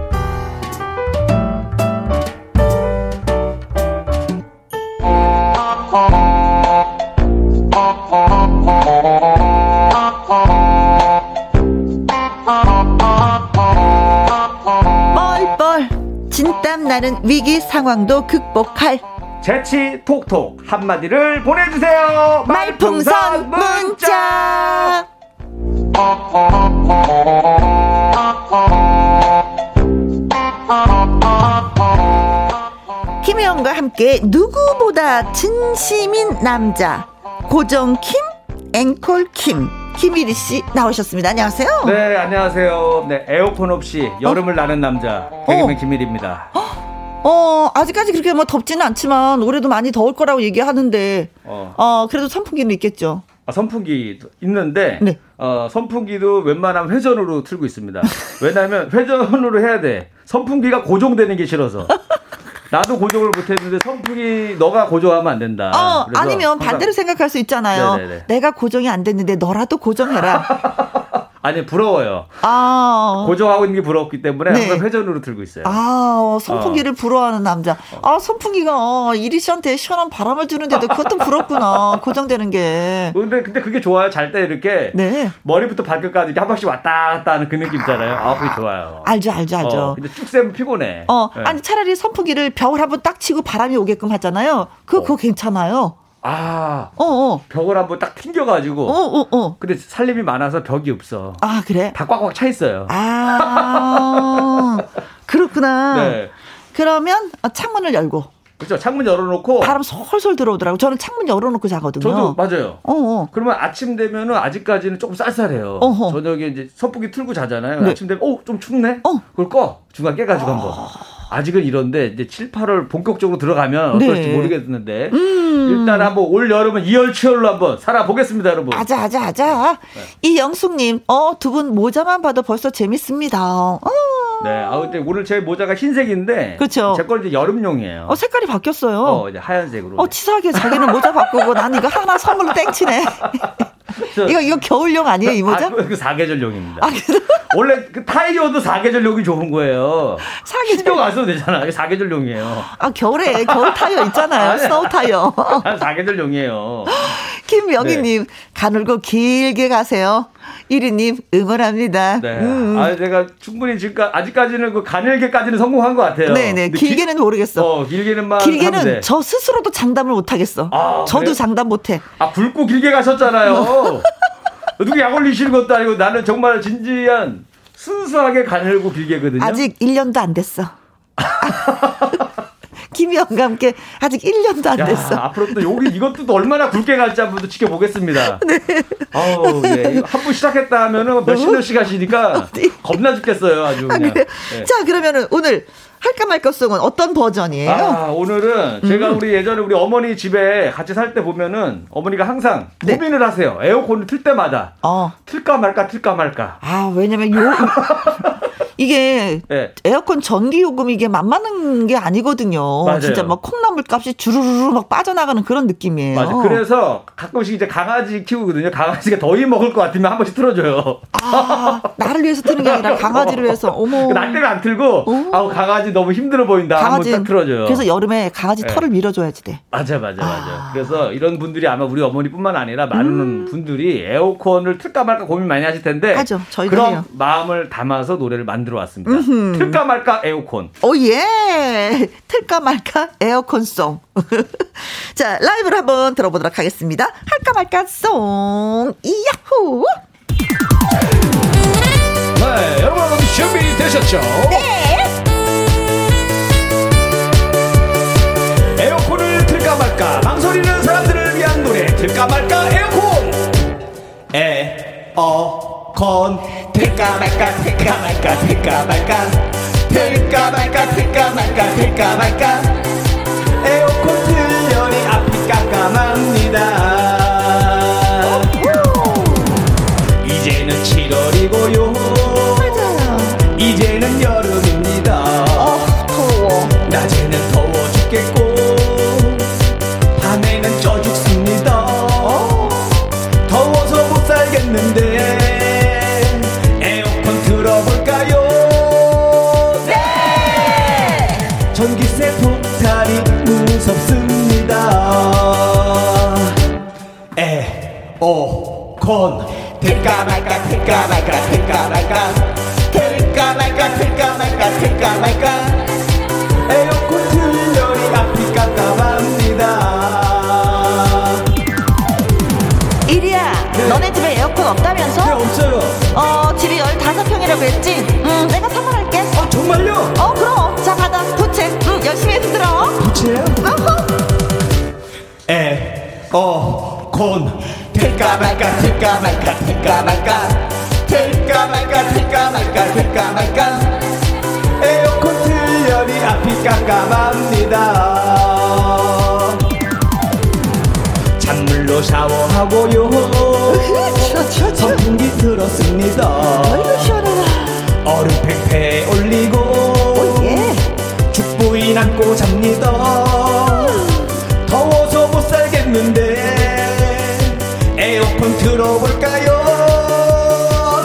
땀 나는 위기 상황도 극복할. 재치 톡톡 한마디를 보내주세요. 말풍선 문자. 김혜영과 함께 누구보다 진심인 남자. 고정킴 앵콜 킴 김일희 씨 나오셨습니다. 안녕하세요. 네, 안녕하세요. 네, 에어컨 없이 여름을 나는 남자 개그맨 어. 김일입니다. 어 아직까지 그렇게 뭐 덥지는 않지만 올해도 많이 더울 거라고 얘기하는데 어. 어 그래도 선풍기는 있겠죠. 아, 선풍기 있는데 네. 어, 선풍기도 웬만하면 회전으로 틀고 있습니다. 왜냐하면 회전으로 해야 돼. 선풍기가 고정되는 게 싫어서. 나도 고정을 못했는데 선풍기 너가 고정하면 안 된다. 어, 아니면 반대로 생각할 수 있잖아요. 네네네. 내가 고정이 안 됐는데 너라도 고정해라. 아니 부러워요. 아 고정하고 있는 게 부럽기 때문에 네. 항상 회전으로 들고 있어요. 아 선풍기를 어. 부러워하는 남자. 아 선풍기가 이리 씨한테 시원한 바람을 주는데도 그것도 부럽구나. 고정되는 게. 근데 근데 그게 좋아요. 잘 때 이렇게 네. 머리부터 발끝까지 이렇게 한 번씩 왔다 갔다 하는 그 느낌 있잖아요. 아 그게 좋아요. 알죠 알죠 알죠. 어, 근데 쭉 세면 피곤해. 어 네. 아니 차라리 선풍기를 벽을 한번 딱 치고 바람이 오게끔 하잖아요. 그거 어. 그거 괜찮아요. 아, 어, 어. 벽을 한번 딱 튕겨가지고. 어, 어, 어. 근데 살림이 많아서 벽이 없어. 아, 그래? 다 꽉꽉 차 있어요. 아, 그렇구나. 네. 그러면 어, 창문을 열고. 그렇죠. 창문 열어놓고 바람 솔솔 들어오더라고. 저는 창문 열어놓고 자거든요. 저도 맞아요. 어, 어. 그러면 아침 되면은 아직까지는 조금 쌀쌀해요. 어허. 저녁에 이제 선풍기 틀고 자잖아요. 네. 아침 되면 어좀 춥네. 어. 그걸 꺼 중간 깨가지고 아. 한번. 아직은 이런데 이제 7, 8월 본격적으로 들어가면 네. 어떨지 모르겠는데 음. 일단 한번 올 여름은 이열치열로 한번 살아보겠습니다, 여러분. 아자 아자 아자. 네. 이영숙님, 어 두 분 모자만 봐도 벌써 재밌습니다. 어. 네, 아 근데 오늘 제 모자가 흰색인데, 그렇죠. 제 건 이제 여름용이에요. 어 색깔이 바뀌었어요. 어 이제 하얀색으로. 어 치사하게 자기는 모자 바꾸고 난 이거 하나 선물로 땡치네. 이거 이거 겨울용 아니에요 이 모자? 아, 그 사계절용입니다. 아, 원래 그 타이어도 사계절용이 좋은 거예요. 사계절 신경 안 써도 되잖아. 이 사계절용이에요. 아 겨울에 겨울 타이어 있잖아요. 스노우 타이어. 사계절용이에요. 김명희님 네. 가늘고 길게 가세요. 1위님 응원합니다. 네. 음. 아 제가 충분히 지금 아직까지는 그 가늘게까지는 성공한 것 같아요. 네네. 길게는 기, 모르겠어. 어, 길게는만. 길게는 저 스스로도 장담을 못하겠어. 아, 저도 그래? 장담 못해. 아 굵고 길게 가셨잖아요. 누구 약 올리시는 것도 아니고 나는 정말 진지한 순수하게 가늘고 길게거든요. 아직 1년도 안 됐어. 김희영과 함께 아직 1년도 안 됐어. 야, 앞으로 또 여기 이것도 또 얼마나 굵게 갈지 한번 지켜보겠습니다. 네. 아우, 네. 한번 시작했다 하면은 몇십 년씩 하시니까 겁나 죽겠어요. 아주. 아, 그냥. 네. 자, 그러면은 오늘 할까 말까 송은 어떤 버전이에요? 아, 오늘은 제가 음. 우리 예전에 우리 어머니 집에 같이 살 때 보면은 어머니가 항상 네. 고민을 하세요. 에어컨을 틀 때마다. 어. 틀까 말까, 틀까 말까. 아, 왜냐면 요, 이게 네. 에어컨 전기 요금 이게 만만한 게 아니거든요. 맞아요. 진짜 막 콩나물 값이 주르르르 막 빠져나가는 그런 느낌이에요. 맞아. 그래서 가끔씩 이제 강아지 키우거든요. 강아지가 더위 먹을 것 같으면 한 번씩 틀어줘요. 아, 나를 위해서 트는 게 아니라 강아지를 위해서. 어머. 나 때문에 안 틀고, 아우 강아지 너무 힘들어 보인다. 강아지 틀어줘요. 그래서 여름에 강아지 네. 털을 밀어줘야지 돼. 맞아, 맞아, 맞아. 아. 그래서 이런 분들이 아마 우리 어머니뿐만 아니라 많은 음. 분들이 에어컨을 틀까 말까 고민 많이 하실 텐데. 하죠. 저희도 그런 해요. 마음을 담아서 노래를 만들 어 왔습니다. 음흠. 틀까 말까 에어컨. 오, 예. 틀까 말까 에어컨 송. 자, 라이브로 한번 들어보도록 하겠습니다. 할까 말까 송. 이야호! 네, 여러분 준비되셨죠? 네. 에어컨을 틀까 말까 망설이는 사람들을 위한 노래 틀까 말까 에어컨 에, 어, 건 될까 말까 될까 말까 될까 말까. 될까 말까 될까 말까 될까 말까. 에어컨 틀려니 앞이 깜깜합니다. 이제는 7월이고요. 이제는 여름입니다. 어, 더워. 낮에 콘 될까 말까 될까 말까 될까 말까 될까 말까 될까 말까 될까 말까 에어컨 틀려니 앞이 깜깜합니다. 이리야 네. 너네 집에 에어컨 없다면서? 네 없어요. 어 집이 15평이라고 했지? 응 내가 선물할게. 아 정말요? 어 그럼. 자 받아. 부채. 응 열심히 흔들어. 부채요? 어허. 에어컨 될까 말까 될까 말까 될까 말까. 될까 말까 될까 말까 될까 말까. 에어컨 틀려니 앞이 깜깜합니다. 찬물로 샤워하고요. 선풍기 틀었습니다. 얼음 팽팽 올리고 죽부인 안고 잡니다. 더워서 못 살겠는데 에어컨 틀어볼까요?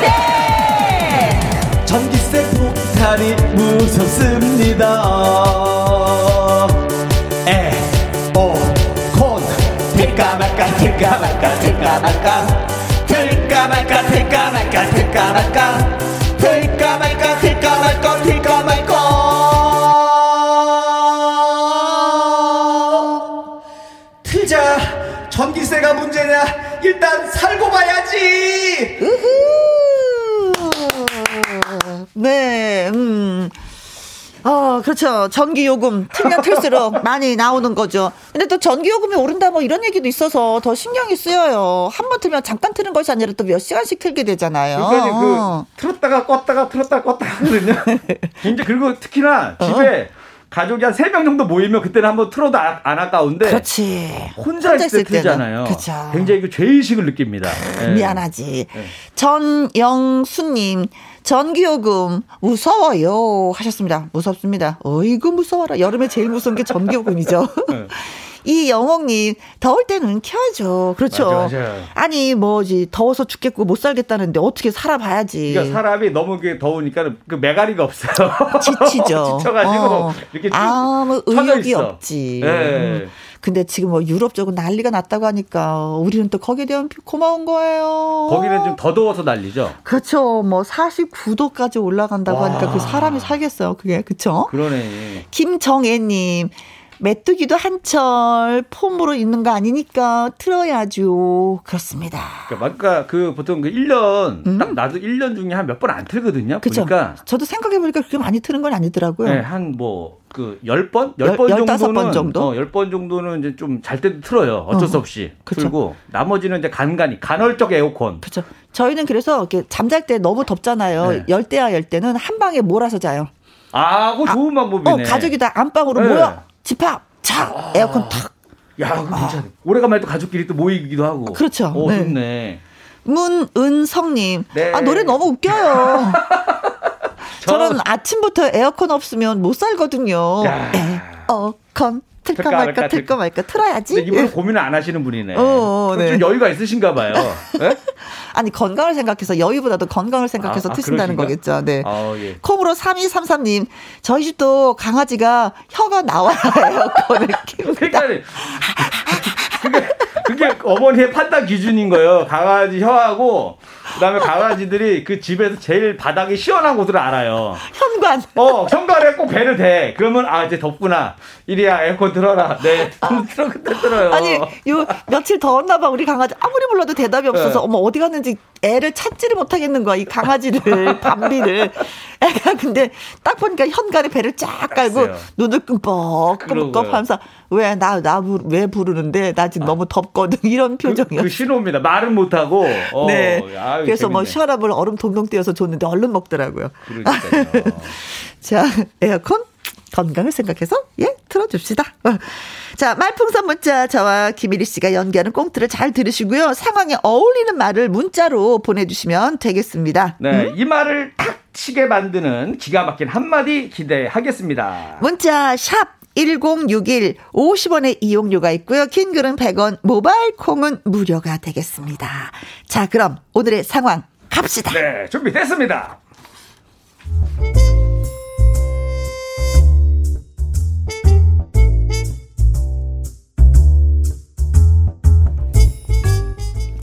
네! 전기세 폭탄이 무섭습니다. 에어컨 될까 말까 될까 말까 될까 말까. 될까 말까 될까 말까 될까 말까. 될까 말까 문제냐 일단 살고 봐야지 네 음. 어, 그렇죠. 전기요금 틀면 틀수록 많이 나오는 거죠. 근데 또 전기요금이 오른다 뭐 이런 얘기도 있어서 더 신경이 쓰여요. 한 번 틀면 잠깐 트는 것이 아니라 또 몇 시간씩 틀게 되잖아요. 그러니까 그 어. 틀었다가 껐다가 틀었다가 껐다 하거든요. 이제 그리고 특히나 집에 어. 가족이 한 세 명 정도 모이면 그때는 한번 틀어도 아, 안 아까운데. 그렇지. 혼자, 혼자 있을 때 틀잖아요. 그렇죠. 굉장히 그 죄의식을 느낍니다. 네. 미안하지. 네. 전영수님. 전기요금 무서워요 하셨습니다. 무섭습니다. 어이구 무서워라. 여름에 제일 무서운 게 전기요금이죠. 네. 이 영옥님 더울 때는 켜야죠. 그렇죠. 맞아, 맞아. 아니 뭐지 더워서 죽겠고 못 살겠다는데 어떻게 살아봐야지. 그러니까 사람이 너무 더우니까 그 매가리가 없어요. 지치죠. 지쳐가지고 어. 이렇게 아무 의욕이 없지. 네. 음. 근데 지금 뭐 유럽 쪽은 난리가 났다고 하니까 우리는 또 거기에 대한 고마운 거예요. 거기는 좀 더 더워서 난리죠. 그렇죠. 뭐 49도까지 올라간다고 와. 하니까 그 사람이 살겠어요. 그게 그렇죠. 그러네. 김정애님 메뚜기도 한철 폼으로 있는 거 아니니까 틀어야죠. 그렇습니다. 그러니까 그 보통 그 1년 음? 딱 나도 1년 중에 한 몇 번 안 틀거든요. 그쵸? 그러니까 저도 생각해 보니까 그렇게 많이 트는 건 아니더라고요. 네, 한 뭐 그 10번? 10번 정도는 정도? 어, 10번 정도는 이제 좀 잘 때도 틀어요. 어쩔 어, 수 없이. 그쵸. 틀고 나머지는 이제 간간히 간헐적 에어컨. 그렇죠. 저희는 그래서 이렇게 잠잘 때 너무 덥잖아요. 네. 열대야 열대는 한 방에 몰아서 자요. 아, 그거 좋은 아, 방법이네. 어, 가족이 다 안방으로 네. 모여. 집합, 자, 아. 에어컨 탁. 야, 괜찮아. 아. 오래간만에 또 가족끼리 또 모이기도 하고. 그렇죠. 오, 네. 좋네. 문은성님. 네. 아, 노래 너무 웃겨요. 저 는 아침부터 에어컨 없으면 못 살거든요. 에어컨. 틀까 말까 틀까 말까 틀어야지. 근데 이분 고민을 안 하시는 분이네. 어, 어 네. 좀 여유가 있으신가 봐요. 네? 아니 건강을 생각해서 여유보다도 건강을 생각해서 아, 아 트신다는 아, 거겠죠. 네. 아, 예. 콩으로 3233님 저희 집도 강아지가 혀가 나와야 에어컨을 킵니다. 그게, 그게 어머니의 판단 기준인 거예요. 강아지 혀하고 그다음에 강아지들이 그 집에서 제일 바닥이 시원한 곳을 알아요. 현관. 어, 현관에 꼭 배를 대. 그러면 아 이제 덥구나. 이리야 에어컨 틀어라. 네. 틀어 그때 틀어요. 아니 요 며칠 더웠나 봐. 우리 강아지 아무리 불러도 대답이 없어서 네. 어머 어디 갔는지 애를 찾지를 못하겠는 거야. 이 강아지를 밤비를. 애가 근데 딱 보니까 현관에 배를 쫙 깔고 알았어요. 눈을 끔뻑끔뻑 하면서 왜 나 나 왜 부르는데 나 지금 아. 너무 덥거든 이런 표정이었어요. 그, 그 신호입니다. 말은 못하고. 어, 네. 아유, 그래서 뭐 재밌네. 뭐 시원함을 얼음 동동 띄어서 줬는데 얼른 먹더라고요. 자 에어컨 건강을 생각해서 예 틀어줍시다. 어. 자 말풍선 문자 저와 김일희 씨가 연기하는 꽁트를 잘 들으시고요. 상황에 어울리는 말을 문자로 보내주시면 되겠습니다. 네, 음? 이 말을 탁 치게 만드는 기가 막힌 한마디 기대하겠습니다. 문자 샵 1061 50원의 이용료가 있고요. 긴 글은 100원, 모바일 콩은 무료가 되겠습니다. 자, 그럼 오늘의 상황 갑시다. 네, 준비됐습니다.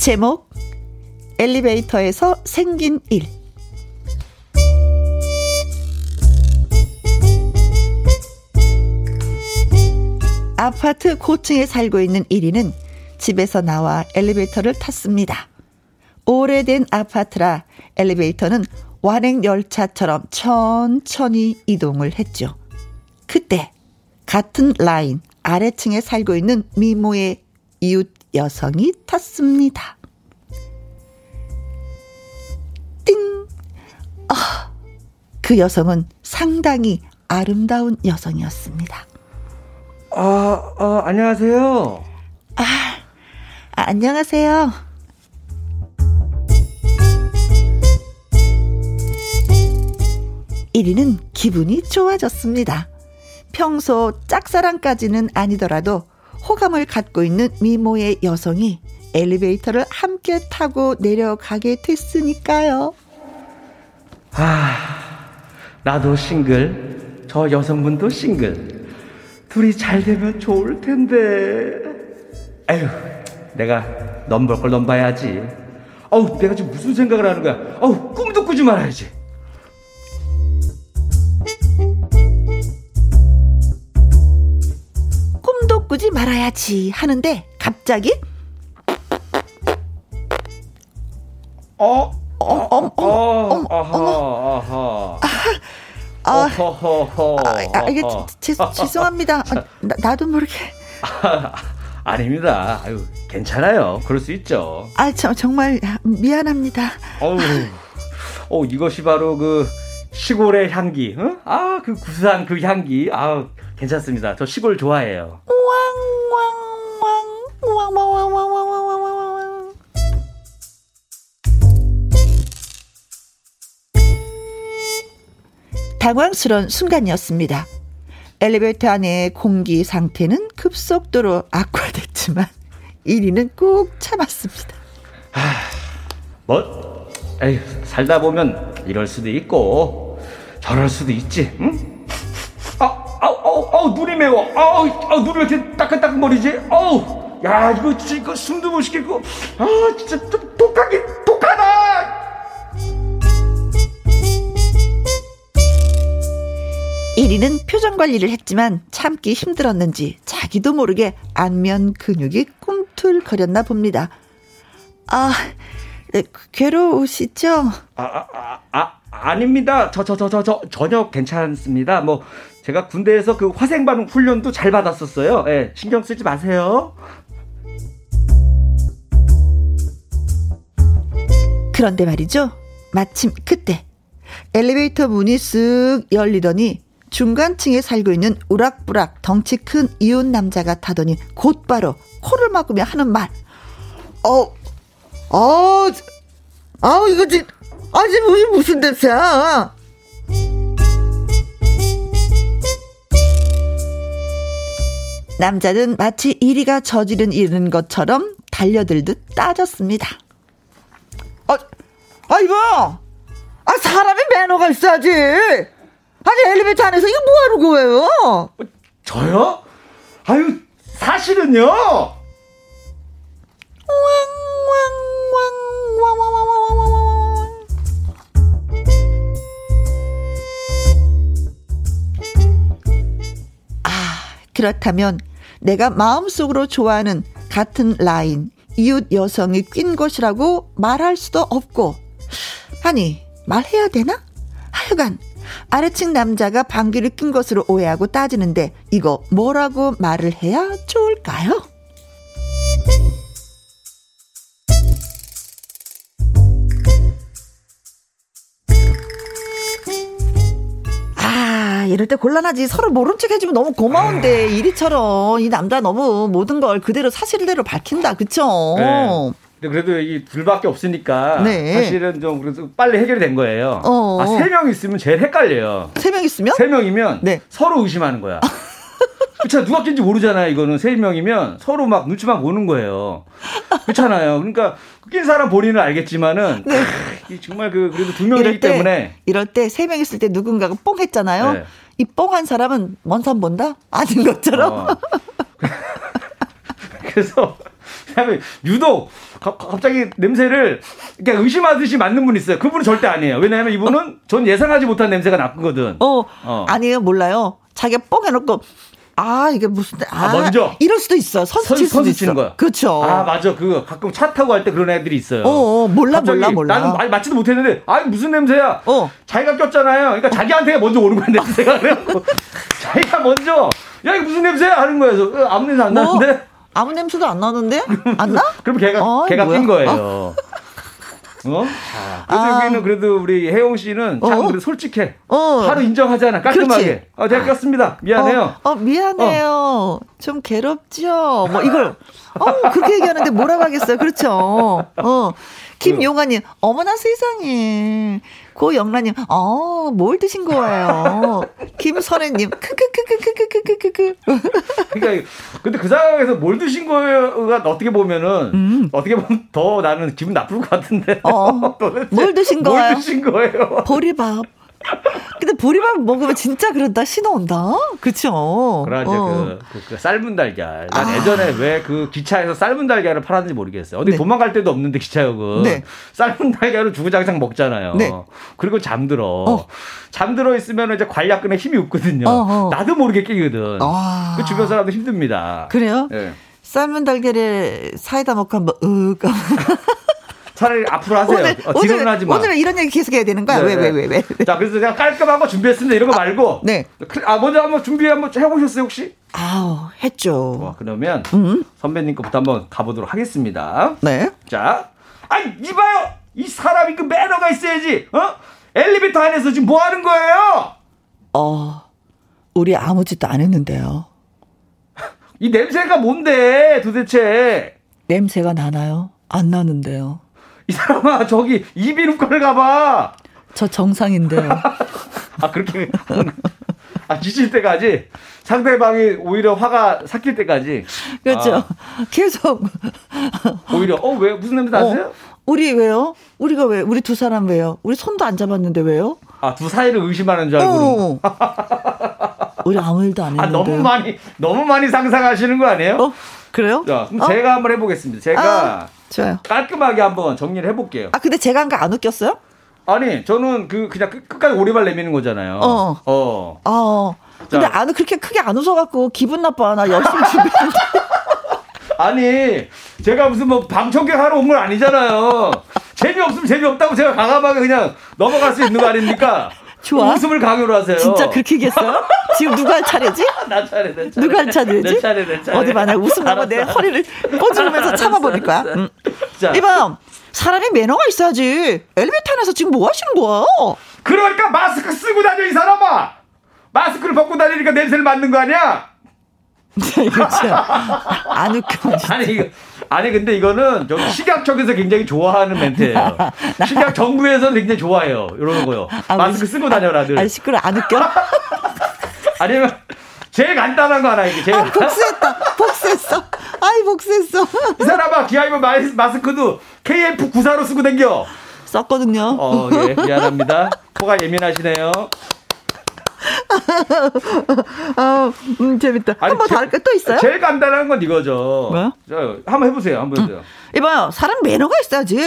제목 엘리베이터에서 생긴 일 아파트 고층에 살고 있는 1위는 집에서 나와 엘리베이터를 탔습니다. 오래된 아파트라 엘리베이터는 완행 열차처럼 천천히 이동을 했죠. 그때 같은 라인 아래층에 살고 있는 미모의 이웃 여성이 탔습니다. 띵! 아, 그 여성은 상당히 아름다운 여성이었습니다. 아, 아 안녕하세요. 아, 아 안녕하세요. 이리는 기분이 좋아졌습니다. 평소 짝사랑까지는 아니더라도 호감을 갖고 있는 미모의 여성이 엘리베이터를 함께 타고 내려가게 됐으니까요. 아, 나도 싱글, 저 여성분도 싱글. 둘이 잘 되면 좋을 텐데. 아휴, 내가 넘볼 걸 넘봐야지. 어우, 내가 지금 무슨 생각을 하는 거야. 어우, 꿈도 꾸지 말아야지. 꾸지 말아야지 하는데 갑자기 어? 어, 어, 어, 어, 어허, 어허. 아, 아, 아, 이게 제, 죄송합니다. 아, 나, 나도 모르게. 아, 닙니다 아유, 괜찮아요. 그럴 수 있죠. 아, 저, 정말 미안합니다. 어우, 어, 이것이 바로 그 시골의 향기. 응? 아, 그 구수한 그 향기. 아, 괜찮습니다. 저 시골 좋아해요. 당황스러운 순간이었습니다. 엘리베이터 안의 공기 상태는 급속도로 악화됐지만 1위는 꾹 참았습니다. 하, 뭐, 에휴, 살다 보면 이럴 수도 있고 저럴 수도 있지. 응? 아, 아, 아, 아, 눈이 매워. 아, 아, 눈이 왜 이렇게 따끈따끈거리지? 아우, 야, 이거 진짜 이거 숨도 못 쉬겠고, 아, 진짜 좀 독하긴 독하다. 1위는 표정 관리를 했지만 참기 힘들었는지 자기도 모르게 안면 근육이 꿈틀거렸나 봅니다. 아, 네, 괴로우시죠? 아, 아, 아, 아 아닙니다. 저, 저, 저, 저, 저, 전혀 괜찮습니다. 뭐, 제가 군대에서 그 화생방 훈련도 잘 받았었어요. 예, 신경 쓰지 마세요. 그런데 말이죠. 마침 그때 엘리베이터 문이 쓱 열리더니 중간층에 살고 있는 우락부락 덩치 큰 이혼 남자가 타더니 곧바로 코를 막으며 하는 말. 어, 어, 아, 이거 지, 아, 지금 무슨 냄새야? 남자는 마치 이리가 저지른 일은 것처럼 달려들듯 따졌습니다. 아, 아, 이거! 아, 사람이 매너가 있어야지! 아니 엘리베이터 안에서 이거 뭐 하는 거예요? 어, 저요? 아유 사실은요. 아 그렇다면 내가 마음속으로 좋아하는 같은 라인 이웃 여성이 낀 것이라고 말할 수도 없고 아니 말해야 되나? 하여간 아래층 남자가 방귀를 낀 것으로 오해하고 따지는데 이거 뭐라고 말을 해야 좋을까요? 이럴 때 곤란하지. 서로 모른 척 해주면 너무 고마운데, 이리처럼 이 남자 너무 모든 걸 그대로 사실대로 밝힌다. 그쵸? 네. 근데 그래도 이 둘밖에 없으니까 네. 사실은 좀 그래도 빨리 해결이 된 거예요. 어. 아, 세 명 있으면 제일 헷갈려요. 세 명 있으면? 세 명이면 네. 서로 의심하는 거야. 그렇 누가 낀지 모르잖아요. 이거는 세 명이면 서로 막 눈치만 보는 거예요. 그렇잖아요. 그러니까 낀 사람 본인은 알겠지만은 네. 크, 정말 그 그래도 두 명이기 때, 때문에 이럴 때 세 명 있을 때 누군가가 뽕 했잖아요. 네. 이 뽕한 사람은 먼 산 본다? 아닌 것처럼. 어. 그래서 그다음에 유독 가, 갑자기 냄새를 그냥 의심하듯이 맡는 분 있어요. 그분은 절대 아니에요. 왜냐하면 이분은 어. 전 예상하지 못한 냄새가 났거든. 어, 어. 아니에요, 몰라요. 자기가 뻥 해놓고 아 이게 무슨 아, 아, 먼저 이럴 수도 있어 선수 칠 수도 있어 거야. 그렇죠 아 맞아 그거 가끔 차 타고 할 때 그런 애들이 있어요 어, 어 몰라 몰라 몰라 나는 말 맞지도 못했는데 아 무슨 냄새야 어 자기가 꼈잖아요 그러니까 어. 자기한테 먼저 오는 거야 냄새가 그래갖고 자기가 먼저 야 이게 무슨 냄새야 하는 거예요 어, 아무 냄새 안 뭐? 나는데 아무 냄새도 안 나는데? 안 나? 그럼 걔가 어, 걔가 낀 거예요. 어? 어? 아, 그래도 아. 여기는 그래도 우리 혜영 씨는 참 어? 그래도 솔직해. 어. 하루 인정하잖아. 깔끔하게. 아, 제가 꼈습니다. 미안해요. 어, 어 미안해요. 어. 좀 괴롭죠. 뭐 이걸 어, 그렇게 얘기하는데 뭐라고 하겠어요. 그렇죠. 어. 김용아님, 어머나 세상에. 고영란님, 어, 뭘 드신 거예요? 김선혜님, 크크크, 크크크크크크크크. 그러니까 근데 그 상황에서 뭘 드신 거가 어떻게 보면은 음. 어떻게 보면 더 나는 기분 나쁠 것 같은데. 어. 뭘 드신 거예요? 뭘 드신 거예요? 보리밥. 근데 보리밥 먹으면 진짜 그런다 신호 온다. 그렇죠. 그러죠. 어. 그, 그, 그, 삶은 달걀. 난 아. 예전에 왜 그 기차에서 삶은 달걀을 팔았는지 모르겠어요. 어디 네. 도망갈 데도 없는데 기차역은 네. 삶은 달걀을 주구장창 먹잖아요. 네. 그리고 잠들어. 어. 잠들어 있으면 이제 관략근에 힘이 없거든요. 어허. 나도 모르게 끼거든. 아. 그 주변 사람도 힘듭니다. 그래요? 네. 삶은 달걀에 사이다 먹고 한번 으 차라리 앞으로 하세요. 오늘, 어, 오늘, 하지 마. 오늘은 이런 얘기 계속 해야 되는 거야. 네, 왜, 왜, 왜, 왜. 자, 그래서 제가 깔끔한 거 준비했습니다. 이런 거 말고. 네. 아, 먼저 한번 준비 한번 해보셨어요, 혹시? 아우, 했죠. 와, 그러면 음. 선배님 거부터 한번 가보도록 하겠습니다. 네. 자, 아니, 이봐요! 이 사람이 그 매너가 있어야지, 어? 엘리베이터 안에서 지금 뭐 하는 거예요? 어, 우리 아무 짓도 안 했는데요. 이 냄새가 뭔데, 도대체? 냄새가 나나요? 안 나는데요. 이 사람아 저기 이비인후과를 가봐. 저 정상인데요. 아 그렇게 아 지칠 때까지 상대방이 오히려 화가 삭힐 때까지 그렇죠. 아. 계속 오히려 어 왜 무슨 냄새 나세요? 어, 우리 왜요? 우리가 왜 우리 두 사람 왜요? 우리 손도 안 잡았는데 왜요? 아 두 사이를 의심하는 줄 알고 어. 우리 아무 일도 안 했는데. 아 너무 많이 너무 많이 상상하시는 거 아니에요? 어? 그래요? 자, 그럼 어? 제가 한번 해보겠습니다. 제가 아. 좋아요. 깔끔하게 한번 정리를 해볼게요. 아 근데 제가 한 거 안 웃겼어요? 아니 저는 그 그냥 끝, 까지 오리발 내미는 거잖아요. 어. 어. 어. 근데 안 그렇게 크게 안 웃어갖고 기분 나빠. 나 열심히 준비했는데. 아니 제가 무슨 뭐 방청객 하러 온 건 아니잖아요. 재미없으면 재미없다고 제가 강함하게 그냥 넘어갈 수 있는 거 아닙니까? 좋아. 웃음을 강요로 하세요. 진짜 그렇게 얘기했어요? 지금 누가 할 차례지? 나 차례, 내 차례. 누가 할 차례지? 내 차례, 내 차례. 어디 봐나 웃음 나고 내 허리를 꼬집으면서 참아버릴 거야. 응. 자. 이봐, 사람이 매너가 있어야지. 엘리베이터 안에서 지금 뭐 하시는 거야? 그러니까 마스크 쓰고 다녀, 이 사람아! 마스크를 벗고 다니니까 냄새를 맡는 거 아니야? 그렇죠. 안 웃겨. 아니, 이거, 아니, 근데 이거는 저 식약 쪽에서 굉장히 좋아하는 멘트예요. 식약 정부에서는 굉장히 좋아해요. 이런 거요. 아, 마스크 쓰고 다녀라, 늘. 아니, 시끄러 안 웃겨? 아니면, 제일 간단한 거 하나, 이게. 제일 아, 복수했다. 복수했어. 아이, 복수했어. 이 사람아, 기아이버 마스크도 KF94로 쓰고 댕겨. 썼거든요. 어, 예, 미안합니다. 코가 예민하시네요. 아, 음, 재밌다. 한번 다를 게또 있어요? 제일 간단한 건 이거죠. 뭐요? 저, 한번 해보세요. 한번 해보세요. 음. 이봐요. 사람 매너가 있어야지.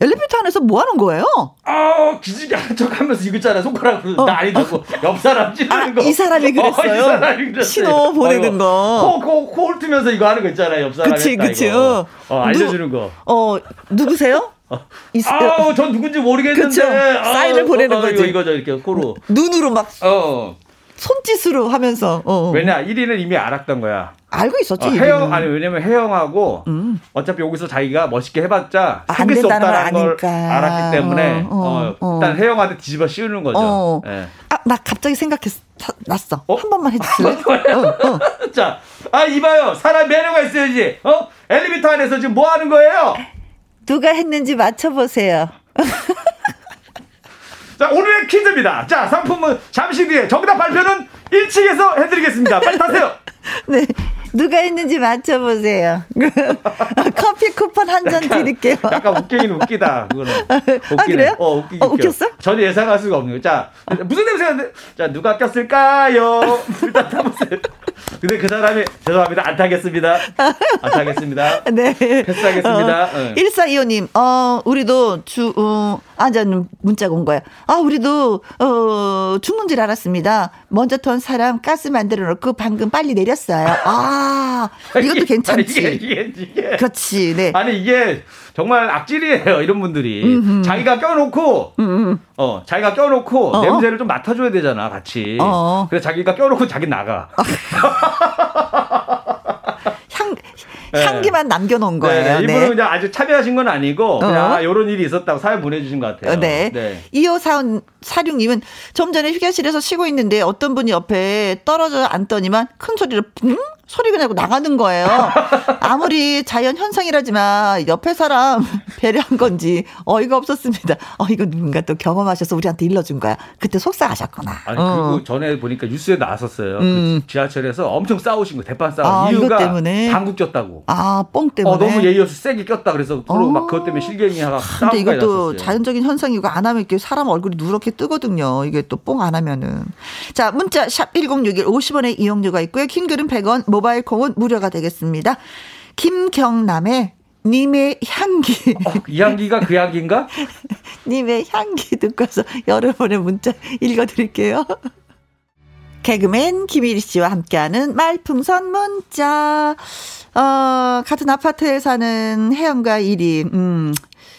엘리베이터 안에서 뭐 하는 거예요? 아, 기지개 한척 하면서 이거 있잖아. 손가락으로 어. 나 아니다고. 옆 사람 찌르는 아, 거. 이 사람이 그랬어요. 어, 이 사람이 그랬어요. 신호 보내는 거. 코, 코, 코 훑으면서 이거 하는 거 있잖아요. 옆 사람. 그치, 그치. 어, 알려주는 거. 어, 누구세요? 아, 전 누군지 모르겠는데. 그쵸? 사인을 아, 보내는 어, 거지. 이거, 이거죠, 이렇게 코로. 눈으로 막. 어. 손짓으로 하면서. 어. 왜냐 1위는 이미 알았던 거야. 알고 있었지. 어, 해영 아니 왜냐면 해영하고 음. 어차피 여기서 자기가 멋있게 해봤자 아, 생길 수 없다는 걸 알았기 때문에 어, 어, 어, 일단 해영한테 뒤집어 씌우는 거죠. 네. 아나 갑자기 생각했 났어. 어? 한 번만 해주실래? 자, 아 이봐요. 사람 매너가 있어야지. 어? 엘리베이터 안에서 지금 뭐 하는 거예요? 누가 했는지 맞춰보세요. 자, 오늘의 퀴즈입니다. 자, 상품은 잠시 뒤에 정답 발표는 1층에서 해드리겠습니다. 빨리 타세요. 네. 누가 있는지 맞춰보세요. 커피 쿠폰 한 잔 드릴게요. 약간 웃기긴 웃기다. 그거는. 아, 웃기네. 아, 그래요? 어, 웃기 어, 웃겼어? 전혀 예상할 수가 없는 거. 자, 무슨 냄새가, 자, 누가 꼈을까요? 일단 타보세요. 근데 그 사람이, 죄송합니다. 안 타겠습니다. 안 타겠습니다. 네. 패스하겠습니다. 어, 네. 1425님, 어, 우리도 주, 어, 앉아는 문자가 온 거야. 아, 우리도, 어, 죽는 줄 알았습니다. 먼저 턴 사람 가스 만들어 놓고 방금 빨리 내렸어요. 아, 이것도 괜찮지. 이게, 이게, 이게. 그렇지, 네. 아니, 이게 정말 악질이에요, 이런 분들이. 음흠. 자기가 껴놓고, 음흠. 어, 자기가 껴놓고 어어? 냄새를 좀 맡아줘야 되잖아, 같이. 어어. 그래서 자기가 껴놓고 자기 나가. 네. 향기만 남겨놓은 거예요. 네, 네. 이분은 네. 그냥 아주 참여하신 건 아니고 그냥 어? 이런 일이 있었다고 사연 보내주신 것 같아요. 네. 네. 2545사 륙님은 좀 전에 휴게실에서 쉬고 있는데 어떤 분이 옆에 떨어져 앉더니만 큰 소리로 붕 소리가 나고 나가는 거예요. 아무리 자연 현상이라지만 옆에 사람 배려한 건지 어이가 없었습니다. 어 이거 누군가 또 경험하셔서 우리한테 일러준 거야. 그때 속상하셨구나. 아니 어. 그리고 전에 보니까 뉴스에 나왔었어요. 그 음. 그 지하철에서 엄청 싸우신 거 대판 싸움 아, 이유가 때문에? 방구 꼈다고. 아뽕 때문에. 어, 너무 예의 없이 세게 꼈다 그래서 서로 어. 막 그것 때문에 실갱이가 근데 이것도 자연적인 현상이고 안 하면 이렇게 사람 얼굴이 누렇게 뜨거든요. 이게 또 뽕 안 하면은. 자 문자 샵 #1061 50원의 이용료가 있고요. 킹글은 100원. 모바일 콩은 무료가 되겠습니다. 김경남의 님의 향기. 어, 이 향기가 그 향기인가? 님의 향기 듣고서 여러분의 문자 읽어드릴게요. 개그맨 김일희 씨와 함께하는 말풍선 문자. 어, 같은 아파트에 사는 혜영과 이리, 음,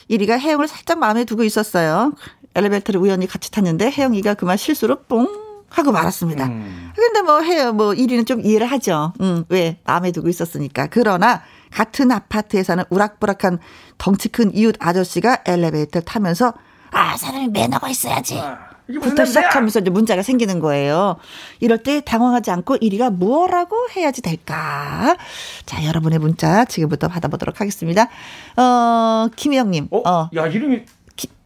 이리가 혜영을 살짝 마음에 두고 있었어요. 엘리베이터를 우연히 같이 탔는데 혜영이가 그만 실수로 뽕 하고 말았습니다. 음. 근데 뭐 해요. 뭐 1위는 좀 이해를 하죠. 음, 왜? 마음에 두고 있었으니까. 그러나 같은 아파트에 사는 우락부락한 덩치 큰 이웃 아저씨가 엘리베이터 타면서 아, 사람이 매너가 있어야지. 부터 시작하면서 이제 문제가 생기는 거예요. 이럴 때 당황하지 않고 1위가 무엇라고 해야지 될까? 자, 여러분의 문자 지금부터 받아보도록 하겠습니다. 어, 김혜영님. 어? 어. 야, 이름이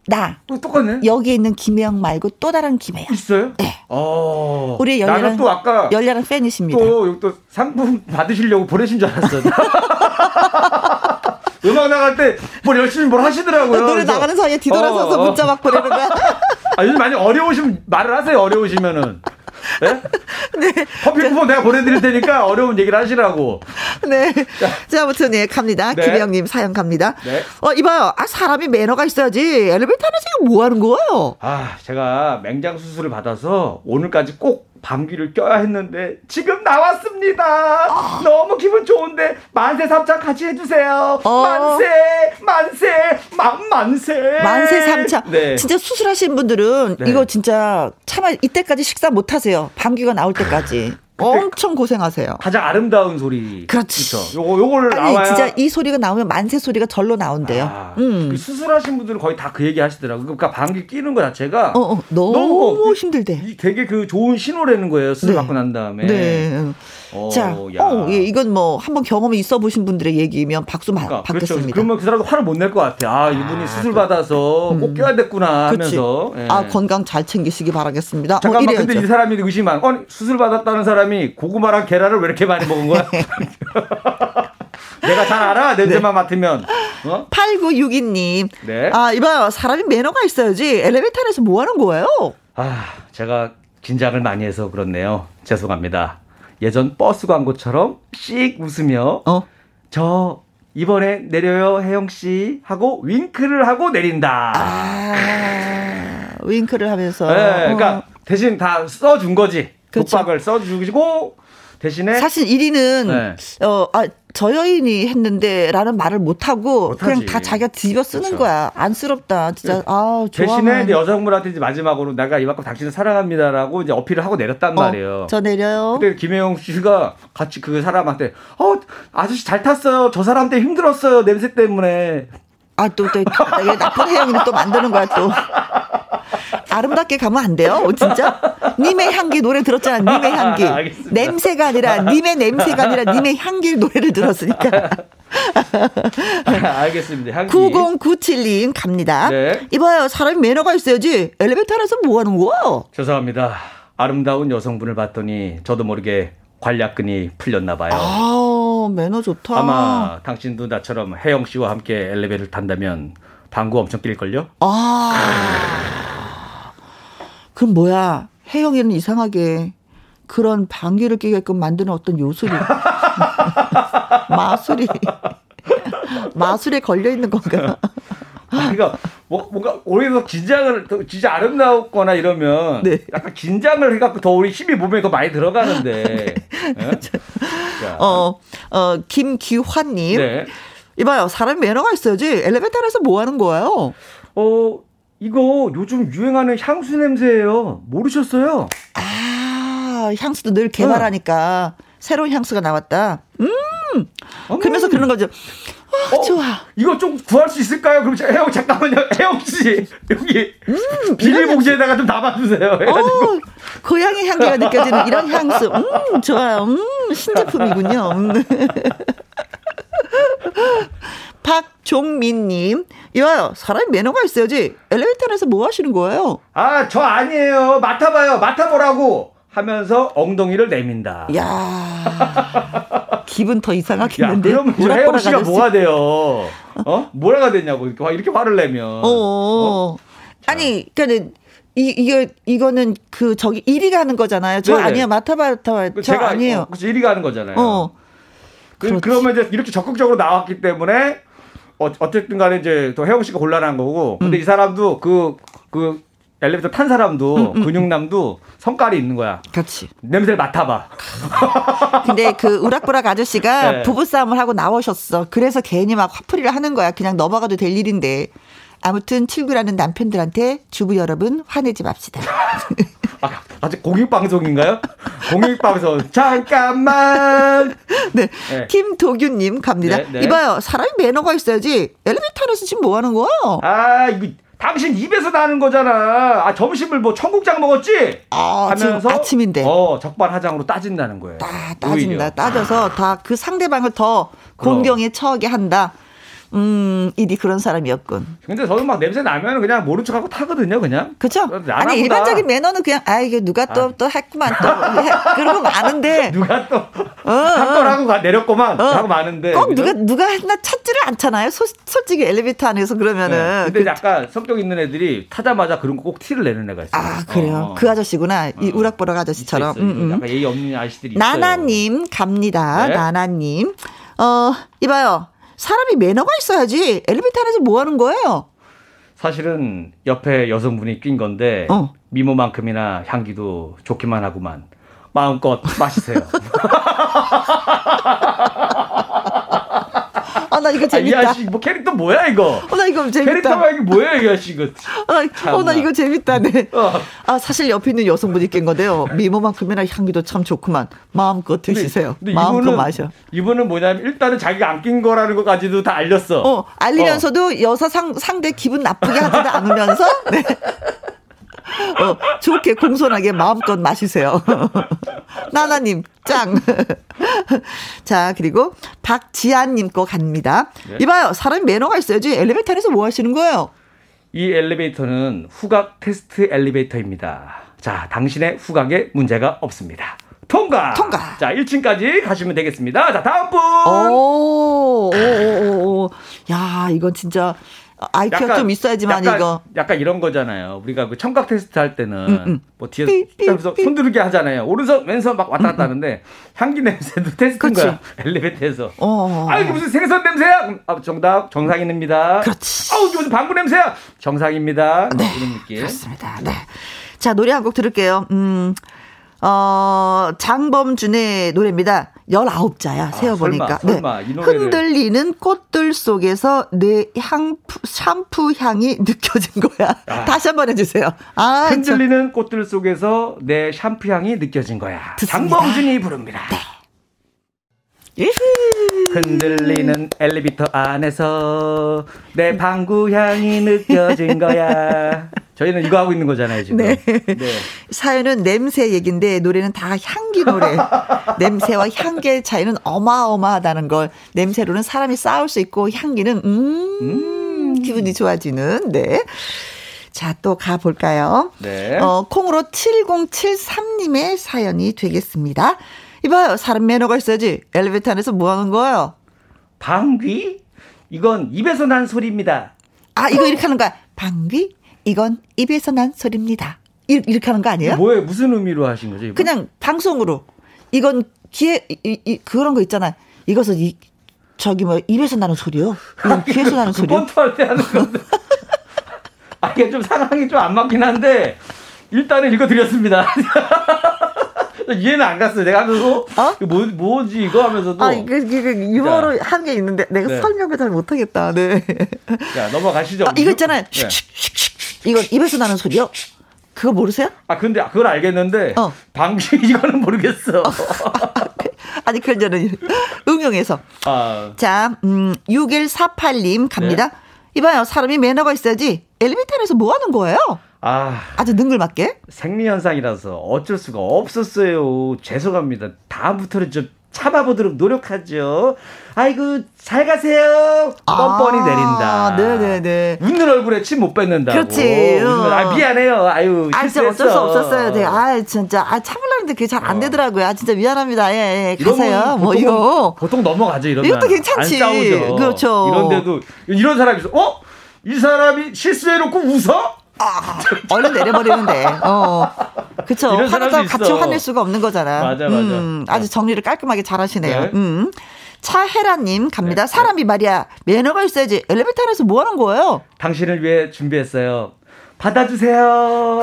나. 또 똑같네. 여기 있는 김혜영 말고 또 다른 김혜영. 있어요? 네. 어. 우리 열렬한 또 아까 열렬한 팬이십니다. 또, 또 상품 받으시려고 보내신 줄 알았어. 음악 나갈 때 뭘 열심히 뭘 하시더라고요. 노래 나가는 사이에 뒤돌아서서 어, 어. 문자 막 보내는 거야. 아, 요즘 많이 어려우시면 말을 하세요. 어려우시면은. 네? 네. 커피 쿠폰 내가 보내드릴 테니까 어려운 얘기를 하시라고. 네. 자, 자 아무튼, 네, 갑니다. 네. 김혜영님 사연 갑니다. 네. 어, 이봐요. 아, 사람이 매너가 있어야지. 엘리베이터 안에서 이거 뭐 하는 거예요? 아, 제가 맹장 수술을 받아서 오늘까지 꼭 방귀를 껴야 했는데 지금 나왔습니다. 아. 너무 기분 좋은데 만세 삼창 같이 해주세요. 어. 만세, 만세, 만 만세. 만세 삼창. 네. 진짜 수술하신 분들은 네. 이거 진짜 참아 이때까지 식사 못 하세요. 방귀가 나올 때까지. 엄청 고생하세요. 가장 아름다운 소리. 그렇지. 그렇죠. 요거 요거를 아니, 나와야 진짜 이 소리가 나오면 만세 소리가 절로 나온대요. 아, 음. 그 수술하신 분들은 거의 다 그 얘기 하시더라고요. 그러니까 방귀 끼는 거 자체가 어, 어, 너무, 너무 힘들대. 되게 그 좋은 신호라는 거예요. 수술 네. 받고 난 다음에. 네. 어, 자, 어, 예, 이건 뭐 한번 경험이 있어 보신 분들의 얘기면 박수 그러니까, 받겠습니다. 그렇죠. 그러면 그 사람도 화를 못 낼 것 같아. 아, 이분이 아, 수술 받아서 음. 꼭 껴야 됐구나 하면서. 예. 아, 건강 잘 챙기시기 바라겠습니다. 어, 잠깐만, 어, 근데 이 사람이 의심한, 어, 수술 받았다는 사람이 고구마랑 계란을 왜 이렇게 많이 먹은 거야? 내가 잘 알아 냄새만 네. 맡으면 어? 8962님 네. 아 이봐요 사람이 매너가 있어야지 엘리베이터 안에서 뭐 하는 거예요? 아 제가 긴장을 많이 해서 그렇네요 죄송합니다 예전 버스 광고처럼 씩 웃으며 어? 저 이번에 내려요 혜영 씨 하고 윙크를 하고 내린다. 아, 윙크를 하면서. 네, 그러니까 어. 대신 다 써준 거지. 그렇죠. 독박을 써주시고 대신에 사실 1위는 네. 어, 아, 저 여인이 했는데라는 말을 못 하고 그냥 다 자기가 뒤집어 쓰는 그렇죠. 거야. 안쓰럽다. 진짜 네. 아, 대신에 이제 여성분한테 이제 마지막으로 내가 이만큼 당신을 사랑합니다라고 이제 어필을 하고 내렸단 어, 말이에요. 저 내려요. 그때 김혜영 씨가 같이 그 사람한테 어 아저씨 잘 탔어요. 저 사람 때문에 힘들었어요. 냄새 때문에. 아, 또, 또, 나쁜 혜영이를 또 만드는 거야, 또. 아름답게 가면 안 돼요? 어, 진짜? 님의 향기 노래 들었잖아. 님의 향기. 냄새가 아니라 님의 냄새가 아니라 님의 향기 노래를 들었으니까. 알겠습니다. 향기. 9097님 갑니다. 네. 이봐요. 사람이 매너가 있어야지. 엘리베이터 안에서 뭐 하는 거야? 죄송합니다. 아름다운 여성분을 봤더니 저도 모르게 관략근이 풀렸나 봐요. 아, 매너 좋다. 아마 당신도 나처럼 혜영 씨와 함께 엘리베이터를 탄다면 방구 엄청 낄걸요? 아. 그럼 뭐야? 혜영이는 이상하게 그런 방귀를 끼게끔 만드는 어떤 요술이 마술이 마술에 걸려 있는 건가? 그러니까 뭐 뭔가 오히려 긴장을 진짜 아름다웠거나 이러면 네. 약간 긴장을 해갖고 더 우리 힘이 몸에 더 많이 들어가는데. 네. 네? 어, 어 김규환님. 네. 이봐요, 사람 매너가 있어야지. 엘리베이터 안에서 뭐 하는 거예요? 어, 이거 요즘 유행하는 향수 냄새예요. 모르셨어요? 아, 향수도 늘 개발하니까 네. 새로운 향수가 나왔다. 음! 어머. 그러면서 그러는 거죠. 아, 어, 좋아. 이거 좀 구할 수 있을까요? 그럼 혜영 잠깐만요. 혜영 씨 여기 음, 비닐봉지에다가 좀 담아주세요. 어, 고양이 향기가 느껴지는 이런 향수. 음, 좋아요. 음, 신제품이군요. 음. 박종민님, 이와요. 사람이 매너가 있어야지. 엘리베이터 안에서 뭐 하시는 거예요? 아, 저 아니에요. 맡아봐요. 맡아보라고. 하면서 엉덩이를 내민다. 야 기분 더 이상하겠는데. 야, 그러면 혜영 씨가 뭐가 돼요? 어? 뭐라가 됐냐고 이렇게 이렇게 화를 내면. 어. 어? 아니, 그러니까 이 이거 이거는 그 저기 1위가 하는 거잖아요. 저 네네. 아니에요. 맡아봐, 맡아봐. 저 제가, 아니에요. 어. 1위가 하는 거잖아요. 어. 그, 그러면 이제 이렇게 적극적으로 나왔기 때문에 어, 어쨌든 간에 이제 또 혜영 씨가 곤란한 거고. 근데 음. 이 사람도 그, 그 엘리베이터 탄 사람도 음, 음, 음. 근육남도 성깔이 있는 거야. 그렇지. 냄새를 맡아봐. 근데 그 우락부락 아저씨가 네. 부부싸움을 하고 나오셨어. 그래서 괜히 막 화풀이를 하는 거야. 그냥 넘어가도 될 일인데. 아무튼 출근하는 남편들한테 주부 여러분 화내지 맙시다. 아, 아직 공익방송인가요? 공익방송. 잠깐만. 네. 네. 김도규님 갑니다. 네, 네. 이봐요. 사람이 매너가 있어야지. 엘리베이터 안에서 지금 뭐 하는 거야? 아, 이거 당신 입에서 나는 거잖아. 아, 점심을 뭐 청국장 먹었지? 아, 하면서 아침인데. 어, 적반하장으로 따진다는 거예요. 따, 따진다. 오히려. 따져서 다 그 상대방을 더 공경에 처하게 한다. 음, 일이 그런 사람이었군. 근데 저는 막 냄새 나면 그냥 모른 척하고 타거든요, 그냥. 그죠? 아니, 일반적인 매너는 그냥, 아, 이게 누가 또, 아. 또 했구만, 또. 그러고 마는데. 누가 또, 어, 할 어. 내렸구만, 어. 하고 마는데. 꼭 그죠? 누가, 누가 했나 찾지를 않잖아요. 소, 솔직히 엘리베이터 안에서 그러면은. 네. 근데 그, 약간 성격 있는 애들이 타자마자 그런 거 꼭 티를 내는 애가 있어요. 아, 그래요? 어. 그 아저씨구나. 이 어. 우락보락 아저씨처럼. 있어, 있어. 음, 음. 약간 예의 없는 아저씨들이 있어요. 나나님, 갑니다. 네? 나나님. 어, 이봐요. 사람이 매너가 있어야지. 엘리베이터 안에서 뭐 하는 거예요? 사실은 옆에 여성분이 낀 건데 어. 미모만큼이나 향기도 좋기만 하구만. 마음껏 마시세요. 아, 나 이거 재밌다. 아, 이 아씨, 뭐 캐릭터 뭐야, 이거? 어, 나 이거 재밌다. 캐릭터가 이게 뭐야, 이 아씨, 이거. 아, 어, 나 이거 재밌다, 네. 어. 아, 사실 옆에 있는 여성분이 낀 건데요. 미모만큼이나 향기도 참 좋구만. 마음껏 드시세요. 근데, 근데 마음껏 이분은, 마셔. 이분은 뭐냐면, 일단은 자기가 안 낀 거라는 것까지도 다 알렸어. 어, 알리면서도 어. 여사 상, 상대 기분 나쁘게 하지도 않으면서, 네. 어, 좋게 공손하게 마음껏 마시세요. 나나님, 짱. 자, 그리고 박지아님 거 갑니다. 네. 이봐요, 사람이 매너가 있어야지. 엘리베이터 안에서 뭐 하시는 거예요? 이 엘리베이터는 후각 테스트 엘리베이터입니다. 자, 당신의 후각에 문제가 없습니다. 통과! 통과! 자, 1층까지 가시면 되겠습니다. 자, 다음 분! 오, 오, 오, 오. 야, 이건 진짜 IQ가 약간, 좀 있어야지만 약간, 이거. 약간 이런 거잖아요. 우리가 그 청각 테스트 할 때는 음, 음. 뭐 뒤에서 삐, 삐, 손 들게 하잖아요. 오른손 왼손 막 왔다 갔다 음, 음. 하는데 향기 냄새도 테스트인 거야. 엘리베이터에서. 어, 어, 어. 아 이게 무슨 생선 냄새야? 아, 정답 정상인입니다. 그렇지. 아우 무슨 방구 냄새야? 정상입니다. 네. 이런 느낌. 그렇습니다. 네. 자 노래 한 곡 들을게요. 음. 어, 장범준의 노래입니다. 19자야, 아, 세어보니까. 설마, 설마, 네. 흔들리는 꽃들 속에서 내 향푸, 샴푸 향이 느껴진 거야. 아. 다시 한번 해주세요. 아, 흔들리는 저... 꽃들 속에서 내 샴푸 향이 느껴진 거야. 듣습니다. 장범준이 부릅니다. 네. 흔들리는 엘리베이터 안에서 내 방구 향이 느껴진 거야. 저희는 이거 하고 있는 거잖아요, 지금. 네. 네. 사연은 냄새 얘기인데 노래는 다 향기 노래. 냄새와 향기의 차이는 어마어마하다는 걸. 냄새로는 사람이 싸울 수 있고 향기는 음, 음. 기분이 좋아지는. 네. 자, 또 가볼까요? 네. 어, 콩으로 7073님의 사연이 되겠습니다. 이봐요, 사람 매너가 있어야지. 엘리베이터 안에서 뭐 하는 거예요? 방귀? 이건 입에서 난 소리입니다. 아, 이거 이렇게 하는 거야. 방귀? 이건 입에서 난 소리입니다. 이렇게 하는 거 아니에요? 뭐에 무슨 의미로 하신 거죠? 이번? 그냥 방송으로. 이건 귀에 이, 이, 그런 거 있잖아. 이것은 이 저기 뭐 입에서 나는 소리요. 이건 귀에서 나는 소리. 본투할 때 하는 건데. 아 이게 좀 상황이 좀 안 맞긴 한데 일단은 읽어드렸습니다. 이해는 안 갔어요. 내가 하면서 어? 뭐 뭐지 이거 하면서도 아 이게 이게 유머로 한 게 있는데 내가 네. 설명을 잘 못하겠다. 네. 자 넘어가시죠. 아, 이거 있잖아요. 네. 이거 입에서 나는 소리요? 그거 모르세요? 아 근데 그걸 알겠는데 어. 방식 이거는 모르겠어. 아니 그러잖아요. 응용 이용해서. 아. 자, 음, 6148님 갑니다. 네. 이봐요, 사람이 매너가 있어야지 엘리베이터에서 뭐 하는 거예요? 아. 아주 능글맞게? 생리현상이라서 어쩔 수가 없었어요. 죄송합니다. 다음부터는 좀 참아보도록 노력하죠. 아이고 잘 가세요. 뻔뻔히 아, 내린다. 네네네. 웃는 얼굴에 침 못 뱉는다. 그렇지. 어. 아 미안해요. 아유 아 진짜 어쩔 수 없었어요. 네. 아 진짜 아 참으려는데 그게 잘안 어. 되더라고요. 아 진짜 미안합니다. 예, 예. 가세요. 뭐 이거 보통 넘어가죠 이런. 이것도 괜찮지. 안 싸우죠. 그렇죠. 이런데도 이런 사람이 있어. 어? 이 사람이 실수해놓고 웃어? 아, 얼른 내려버리는데. 어. 그쵸. 화나다 같이 화낼 수가 없는 거잖아. 맞아, 맞아. 음, 아주 정리를 깔끔하게 잘 하시네요. 네. 음. 차혜라님 갑니다. 네. 사람이 말이야 매너가 있어야지 엘리베이터 안에서 뭐 하는 거예요? 당신을 위해 준비했어요. 받아주세요.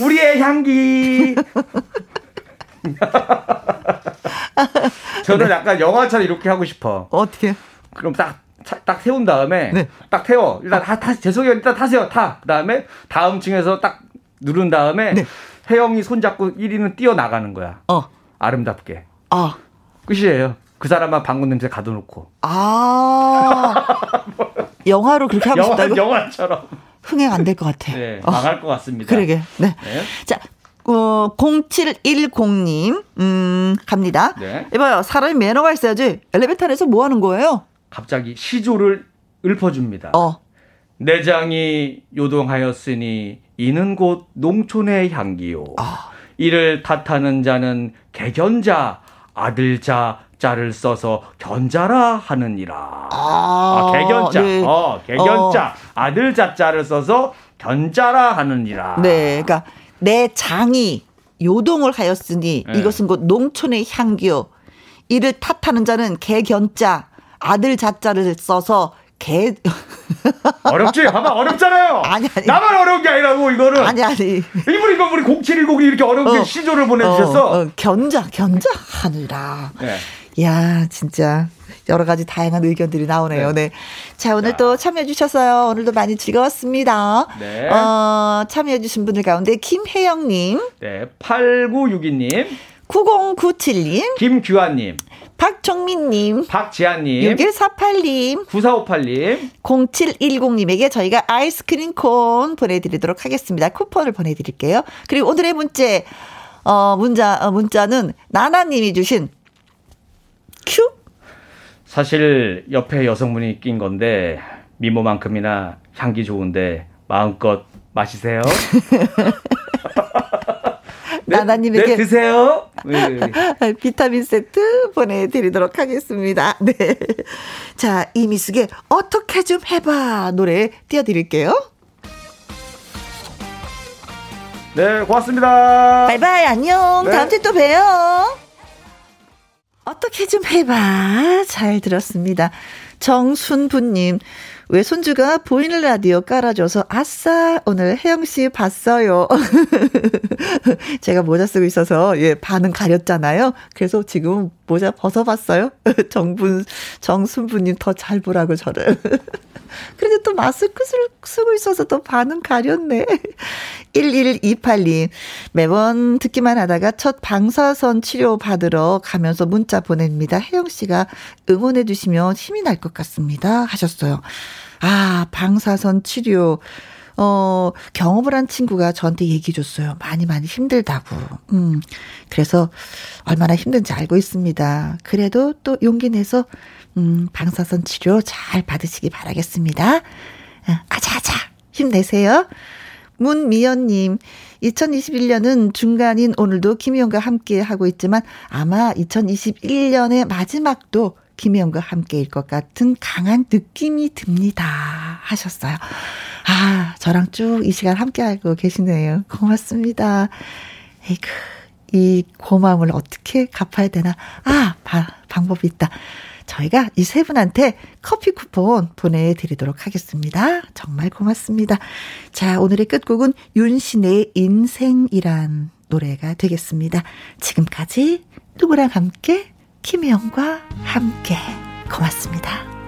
우리의 향기. 저는 네. 약간 영화처럼 이렇게 하고 싶어. 어떻게? 그럼 딱, 딱 태운 다음에, 네. 딱 태워. 일단, 타, 타, 죄송해요. 일단 타세요. 타. 그 다음에, 다음 층에서 딱 누른 다음에, 네. 혜영이 손잡고 1위는 뛰어나가는 거야. 어. 아름답게. 아. 끝이에요. 그 사람만 방구 냄새 가둬놓고. 아. 영화로 그렇게 하고 영화, 싶다고? 영화처럼. 흥행 안 될 것 같아. 네, 망할 어. 것 같습니다. 그러게. 네. 네. 자, 어, 0710님, 음, 갑니다. 네. 이봐요. 사람이 매너가 있어야지. 엘리베이터 안에서 뭐 하는 거예요? 갑자기 시조를 읊어줍니다. 어. 내장이 요동하였으니 이는 곧 농촌의 향기요. 아. 이를 탓하는 자는 개견자, 아들자, 자를 써서 견자라 하느니라. 아, 아 개견자. 네. 어, 개견자. 어. 아들자 자를 써서 견자라 하느니라. 네. 그러니까 내 장이 요동을 하였으니 네. 이것은 곧 농촌의 향기요. 이를 탓하는 자는 개견자, 아들 자자를 써서 개 어렵지? 봐봐 어렵잖아요. 아니 아니. 나만 어려운 게 아니라고 이거는. 아니 아니. 이거 우리 0710이 이렇게 어려운 어, 시조를 보내주셨어. 어, 어, 견자 견자 하느라. 네. 야 진짜 여러 가지 다양한 의견들이 나오네요. 네. 네. 자, 오늘 자. 또 참여해주셨어요. 오늘도 많이 즐거웠습니다. 네. 어, 참여해주신 분들 가운데 김혜영님. 네. 8962님. 9097님. 김규환님. 박정민님, 박지아님, 6148님, 9458님, 0710님에게 저희가 아이스크림 콘 보내드리도록 하겠습니다. 쿠폰을 보내드릴게요. 그리고 오늘의 문제, 어, 문자, 어, 문자는 나나님이 주신 큐? 사실 옆에 여성분이 낀 건데, 미모만큼이나 향기 좋은데, 마음껏 마시세요. 네, 나나님에게 네, 드세요. 네. 비타민 세트 보내드리도록 하겠습니다. 네. 자, 이미숙의 어떻게 좀 해봐 노래 띄워드릴게요. 네, 고맙습니다. 바이바이, 안녕. 네. 다음 주에 또 봬요. 어떻게 좀 해봐. 잘 들었습니다. 정순부님, 외손주가 보이는 라디오 깔아줘서 아싸 오늘 혜영 씨 봤어요. 제가 모자 쓰고 있어서 예 반은 가렸잖아요. 그래서 지금 모자 벗어봤어요. 정분 정순부님 더 잘 보라고 저를. 그런데 또 마스크를 쓰고 있어서 또 반은 가렸네. 1128님, 매번 듣기만 하다가 첫 방사선 치료 받으러 가면서 문자 보냅니다. 혜영 씨가 응원해 주시면 힘이 날 것 같습니다. 하셨어요. 아, 방사선 치료. 어, 경험을 한 친구가 저한테 얘기해 줬어요. 많이 많이 힘들다고. 음. 그래서 얼마나 힘든지 알고 있습니다. 그래도 또 용기 내서 음, 방사선 치료 잘 받으시기 바라겠습니다. 어, 아자아자 힘내세요. 문미연님, 2021년은 중간인 오늘도 김희영과 함께 하고 있지만 아마 2021년의 마지막도 김혜영과 함께일 것 같은 강한 느낌이 듭니다. 하셨어요. 아, 저랑 쭉 이 시간 함께하고 계시네요. 고맙습니다. 에이그, 이 고마움을 어떻게 갚아야 되나? 아, 바, 방법이 있다. 저희가 이 세 분한테 커피 쿠폰 보내드리도록 하겠습니다. 정말 고맙습니다. 자, 오늘의 끝곡은 윤신의 인생이란 노래가 되겠습니다. 지금까지 누구랑 함께 김혜영과 함께 고맙습니다.